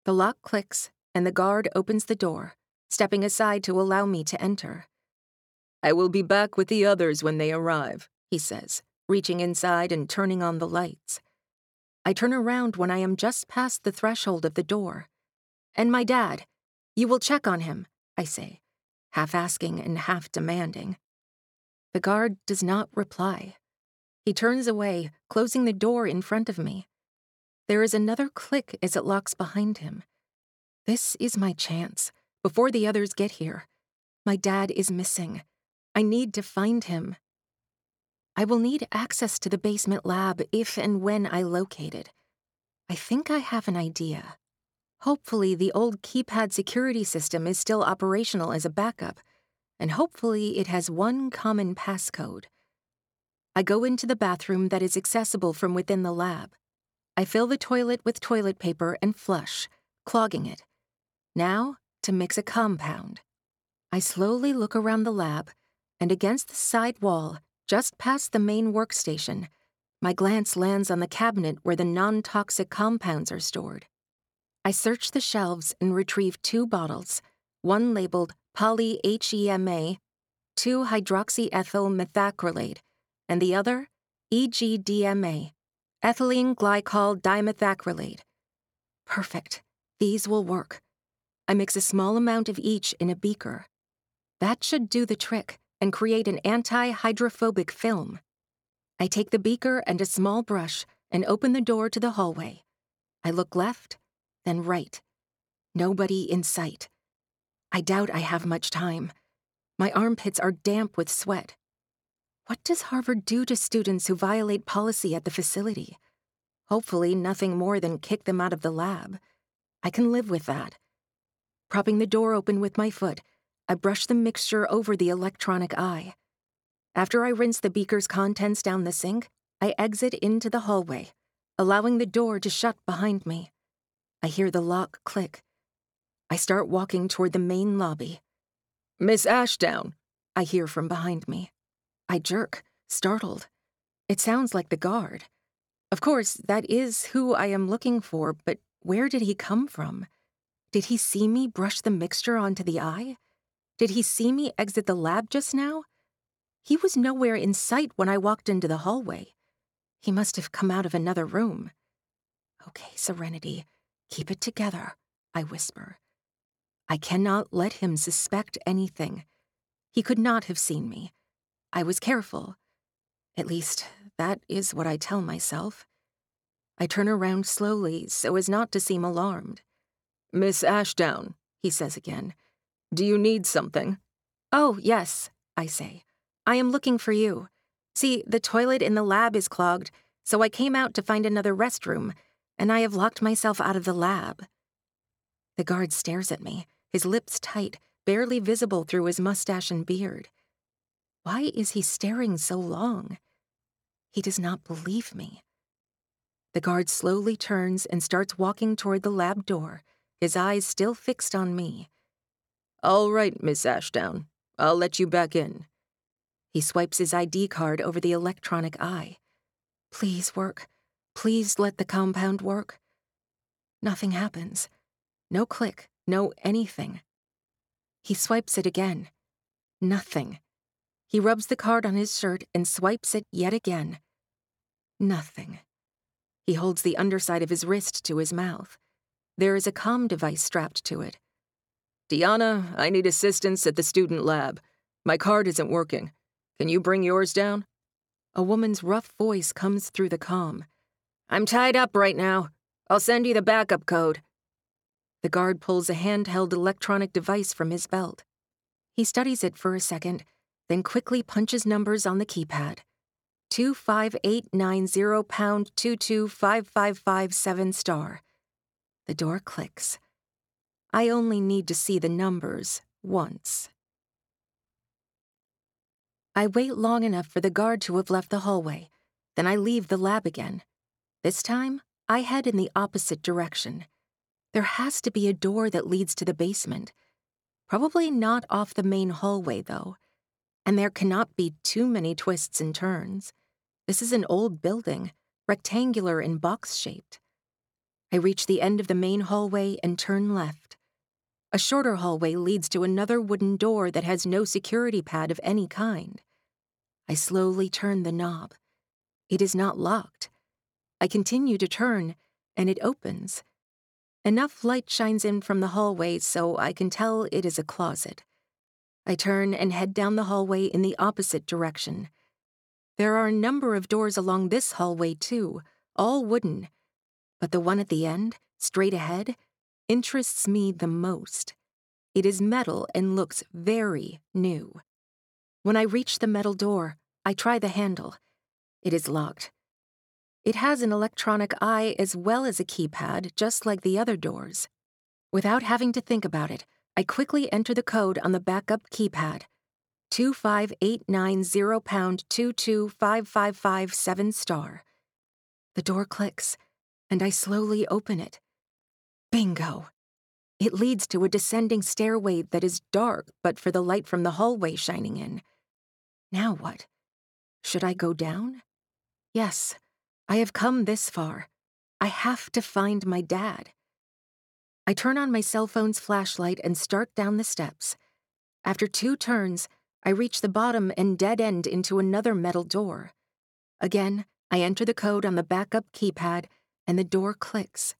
The lock clicks, and the guard opens the door, stepping aside to allow me to enter. I will be back with the others when they arrive, he says, reaching inside and turning on the lights. I turn around when I am just past the threshold of the door. And my dad. You will check on him, I say, half asking and half demanding. The guard does not reply. He turns away, closing the door in front of me. There is another click as it locks behind him. This is my chance, before the others get here. My dad is missing. I need to find him. I will need access to the basement lab if and when I locate it. I think I have an idea. Hopefully, the old keypad security system is still operational as a backup, and hopefully, it has one common passcode. I go into the bathroom that is accessible from within the lab. I fill the toilet with toilet paper and flush, clogging it. Now, to mix a compound. I slowly look around the lab, and against the side wall, just past the main workstation, my glance lands on the cabinet where the non toxic compounds are stored. I search the shelves and retrieve two bottles, one labeled polyHEMA, 2 hydroxyethyl methacrylate, and the other EGDMA, ethylene glycol dimethacrylate. Perfect. These will work. I mix a small amount of each in a beaker. That should do the trick and create an anti hydrophobic film. I take the beaker and a small brush and open the door to the hallway. I look left, then right. Nobody in sight. I doubt I have much time. My armpits are damp with sweat. What does Harvard do to students who violate policy at the facility? Hopefully, nothing more than kick them out of the lab. I can live with that. Propping the door open with my foot, I brush the mixture over the electronic eye. After I rinse the beaker's contents down the sink, I exit into the hallway, allowing the door to shut behind me. I hear the lock click. I start walking toward the main lobby. Miss Ashdown, I hear from behind me. I jerk, startled. It sounds like the guard. Of course, that is who I am looking for, but where did he come from? Did he see me brush the mixture onto the eye? Did he see me exit the lab just now? He was nowhere in sight when I walked into the hallway. He must have come out of another room. Okay, Serenity, keep it together, I whisper. I cannot let him suspect anything. He could not have seen me. I was careful. At least, that is what I tell myself. I turn around slowly so as not to seem alarmed. Miss Ashdown, he says again. Do you need something? Oh, yes, I say. I am looking for you. See, the toilet in the lab is clogged, so I came out to find another restroom, and I have locked myself out of the lab. The guard stares at me, his lips tight, barely visible through his mustache and beard. Why is he staring so long? He does not believe me. The guard slowly turns and starts walking toward the lab door, his eyes still fixed on me. All right, Miss Ashdown. I'll let you back in. He swipes his ID card over the electronic eye. Please work. Please let the compound work. Nothing happens. No click, no anything. He swipes it again. Nothing. He rubs the card on his shirt and swipes it yet again. Nothing. He holds the underside of his wrist to his mouth. There is a comm device strapped to it. Diana, I need assistance at the student lab. My card isn't working. Can you bring yours down? A woman's rough voice comes through the comm. I'm tied up right now. I'll send you the backup code. The guard pulls a handheld electronic device from his belt. He studies it for a second, then quickly punches numbers on the keypad. 25890 pound 2255557 star. The door clicks. I only need to see the numbers once. I wait long enough for the guard to have left the hallway. Then I leave the lab again. This time, I head in the opposite direction. There has to be a door that leads to the basement. Probably not off the main hallway, though. And there cannot be too many twists and turns. This is an old building, rectangular and box shaped. I reach the end of the main hallway and turn left. a shorter hallway leads to another wooden door that has no security pad of any kind. I slowly turn the knob. It is not locked. I continue to turn, and it opens. Enough light shines in from the hallway so I can tell it is a closet. I turn and head down the hallway in the opposite direction. There are a number of doors along this hallway, too, all wooden. But the one at the end, straight ahead, interests me the most. It is metal and looks very new. When I reach the metal door, I try the handle. It is locked. It has an electronic eye as well as a keypad, just like the other doors. Without having to think about it, I quickly enter the code on the backup keypad 25890 pound 22557 star. The door clicks, and I slowly open it. Bingo! It leads to a descending stairway that is dark but for the light from the hallway shining in. Now what? Should I go down? Yes, I have come this far. I have to find my dad. I turn on my cell phone's flashlight and start down the steps. After two turns, I reach the bottom and dead end into another metal door. Again, I enter the code on the backup keypad, and the door clicks.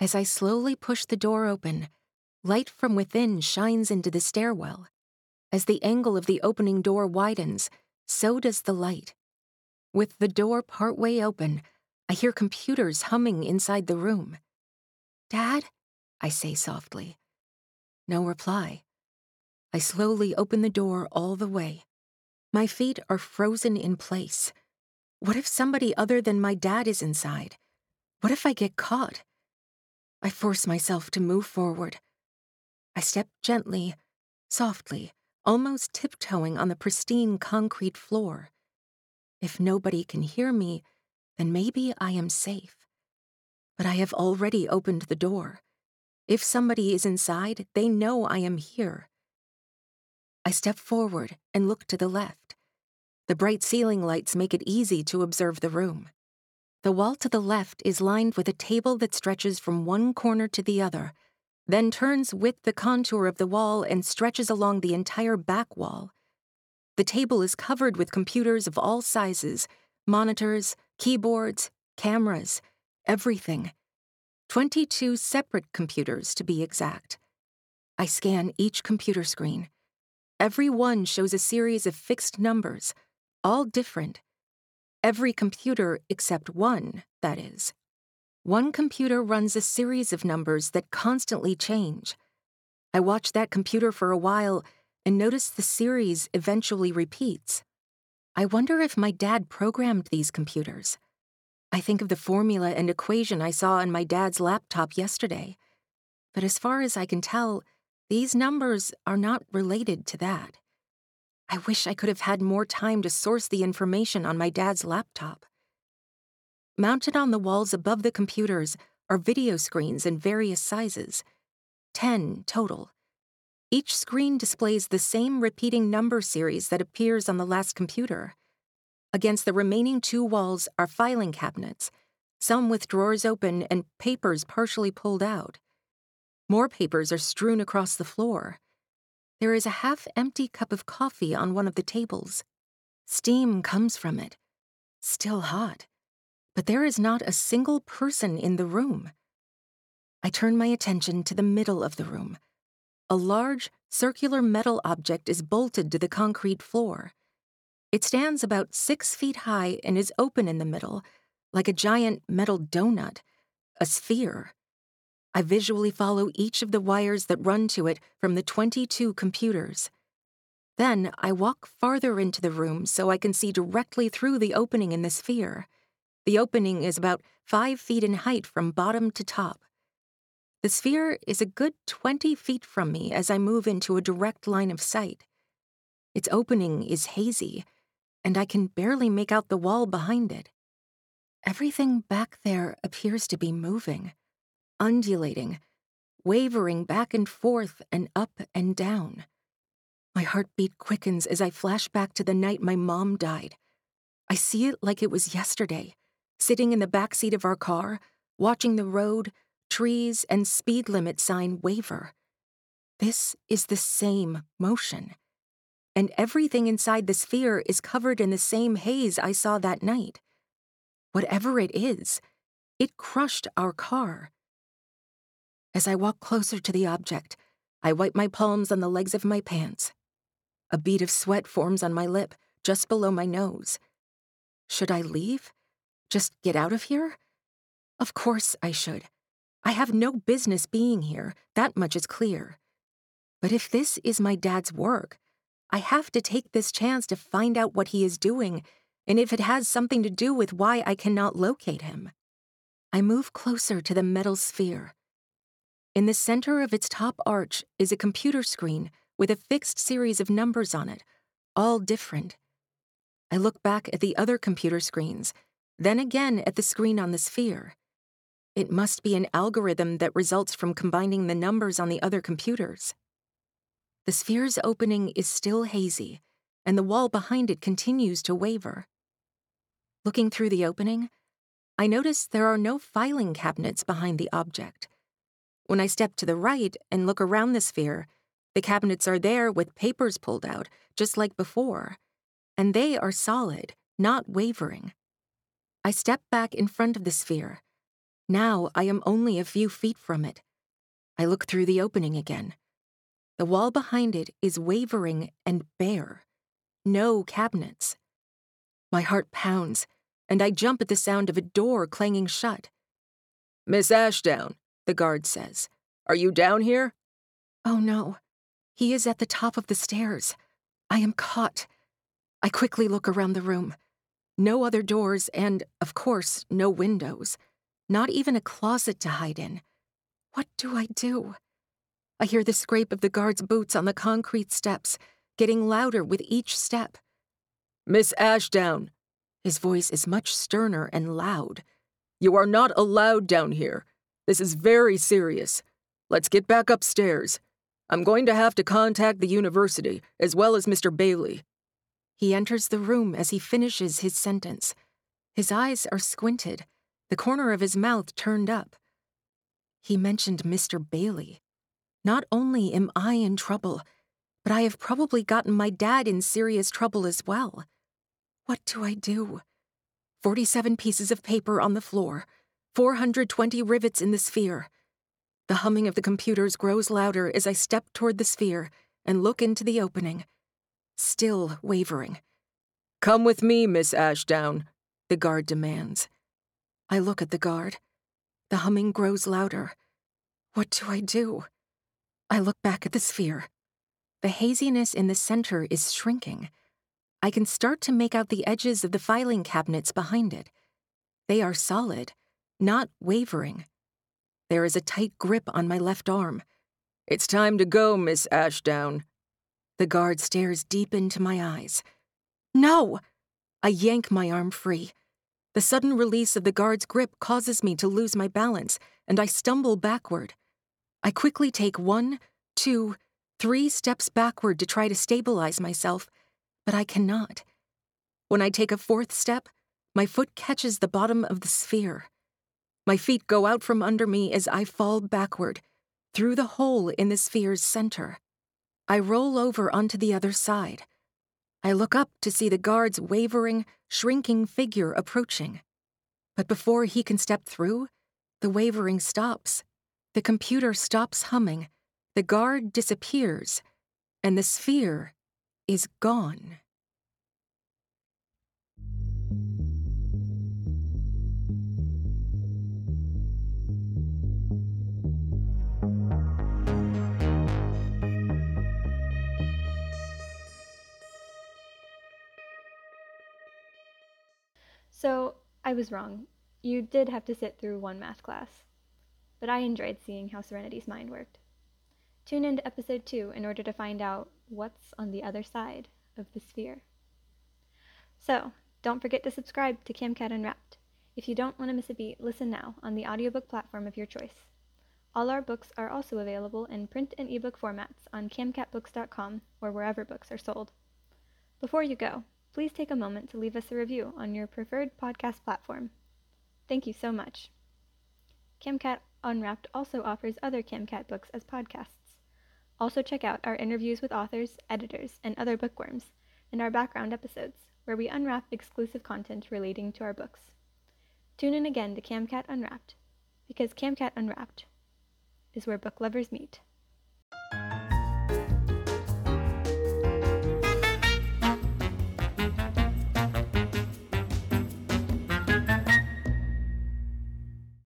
As I slowly push the door open, light from within shines into the stairwell. As the angle of the opening door widens, so does the light. With the door partway open, I hear computers humming inside the room. Dad? I say softly. No reply. I slowly open the door all the way. My feet are frozen in place. What if somebody other than my dad is inside? What if I get caught? I force myself to move forward. I step gently, softly, almost tiptoeing on the pristine concrete floor. If nobody can hear me, then maybe I am safe. But I have already opened the door. If somebody is inside, they know I am here. I step forward and look to the left. The bright ceiling lights make it easy to observe the room. The wall to the left is lined with a table that stretches from one corner to the other, then turns with the contour of the wall and stretches along the entire back wall. The table is covered with computers of all sizes monitors, keyboards, cameras, everything. 22 separate computers, to be exact. I scan each computer screen. Every one shows a series of fixed numbers, all different, Every computer except one, that is. One computer runs a series of numbers that constantly change. I watch that computer for a while and notice the series eventually repeats. I wonder if my dad programmed these computers. I think of the formula and equation I saw on my dad's laptop yesterday. But as far as I can tell, these numbers are not related to that. I wish I could have had more time to source the information on my dad's laptop. Mounted on the walls above the computers are video screens in various sizes, 10 total. Each screen displays the same repeating number series that appears on the last computer. Against the remaining two walls are filing cabinets, some with drawers open and papers partially pulled out. More papers are strewn across the floor. There is a half empty cup of coffee on one of the tables. Steam comes from it. Still hot. But there is not a single person in the room. I turn my attention to the middle of the room. A large, circular metal object is bolted to the concrete floor. It stands about six feet high and is open in the middle, like a giant metal donut, a sphere. I visually follow each of the wires that run to it from the 22 computers. Then I walk farther into the room so I can see directly through the opening in the sphere. The opening is about five feet in height from bottom to top. The sphere is a good 20 feet from me as I move into a direct line of sight. Its opening is hazy, and I can barely make out the wall behind it. Everything back there appears to be moving undulating, wavering back and forth and up and down. My heartbeat quickens as I flash back to the night my mom died. I see it like it was yesterday, sitting in the back seat of our car, watching the road, trees, and speed limit sign waver. This is the same motion. And everything inside the sphere is covered in the same haze I saw that night. Whatever it is, it crushed our car. As I walk closer to the object, I wipe my palms on the legs of my pants. A bead of sweat forms on my lip, just below my nose. Should I leave? Just get out of here? Of course I should. I have no business being here, that much is clear. But if this is my dad's work, I have to take this chance to find out what he is doing, and if it has something to do with why I cannot locate him. I move closer to the metal sphere. In the center of its top arch is a computer screen with a fixed series of numbers on it, all different. I look back at the other computer screens, then again at the screen on the sphere. It must be an algorithm that results from combining the numbers on the other computers. The sphere's opening is still hazy, and the wall behind it continues to waver. Looking through the opening, I notice there are no filing cabinets behind the object. When I step to the right and look around the sphere, the cabinets are there with papers pulled out, just like before, and they are solid, not wavering. I step back in front of the sphere. Now I am only a few feet from it. I look through the opening again. The wall behind it is wavering and bare. No cabinets. My heart pounds, and I jump at the sound of a door clanging shut. Miss Ashdown, the guard says. Are you down here? Oh no. He is at the top of the stairs. I am caught. I quickly look around the room. No other doors, and, of course, no windows. Not even a closet to hide in. What do I do? I hear the scrape of the guard's boots on the concrete steps, getting louder with each step. Miss Ashdown. His voice is much sterner and loud. You are not allowed down here. This is very serious. Let's get back upstairs. I'm going to have to contact the university, as well as Mr. Bailey. He enters the room as he finishes his sentence. His eyes are squinted, the corner of his mouth turned up. He mentioned Mr. Bailey. Not only am I in trouble, but I have probably gotten my dad in serious trouble as well. What do I do? 47 pieces of paper on the floor, 420 rivets in the sphere. The humming of the computers grows louder as I step toward the sphere and look into the opening. Still wavering. Come with me, Miss Ashdown, the guard demands. I look at the guard. The humming grows louder. What do I do? I look back at the sphere. The haziness in the center is shrinking. I can start to make out the edges of the filing cabinets behind it. They are solid, not wavering. There is a tight grip on my left arm. It's time to go, Miss Ashdown. The guard stares deep into my eyes. No! I yank my arm free. The sudden release of the guard's grip causes me to lose my balance, and I stumble backward. I quickly take one, two, three steps backward to try to stabilize myself, but I cannot. When I take a fourth step, my foot catches the bottom of the sphere. My feet go out from under me as I fall backward, through the hole in the sphere's center. I roll over onto the other side. I look up to see the guard's wavering, shrinking figure approaching. But before he can step through, the wavering stops. The computer stops humming, the guard disappears, and the sphere is gone. So, I was wrong. You did have to sit through one math class. But I enjoyed seeing how Serenity's mind worked. Tune into episode 2 in order to find out what's on the other side of the sphere. So, don't forget to subscribe to CamCat Unwrapped. If you don't want to miss a beat, listen now on the audiobook platform of your choice. All our books are also available in print and ebook formats on camcatbooks.com or wherever books are sold. Before you go, please take a moment to leave us a review on your preferred podcast platform. Thank you so much. CamCat Unwrapped also offers other CamCat books as podcasts. Also, check out our interviews with authors, editors, and other bookworms, and our background episodes, where we unwrap exclusive content relating to our books. Tune in again to Camcat Unwrapped, because Camcat Unwrapped is where book lovers meet.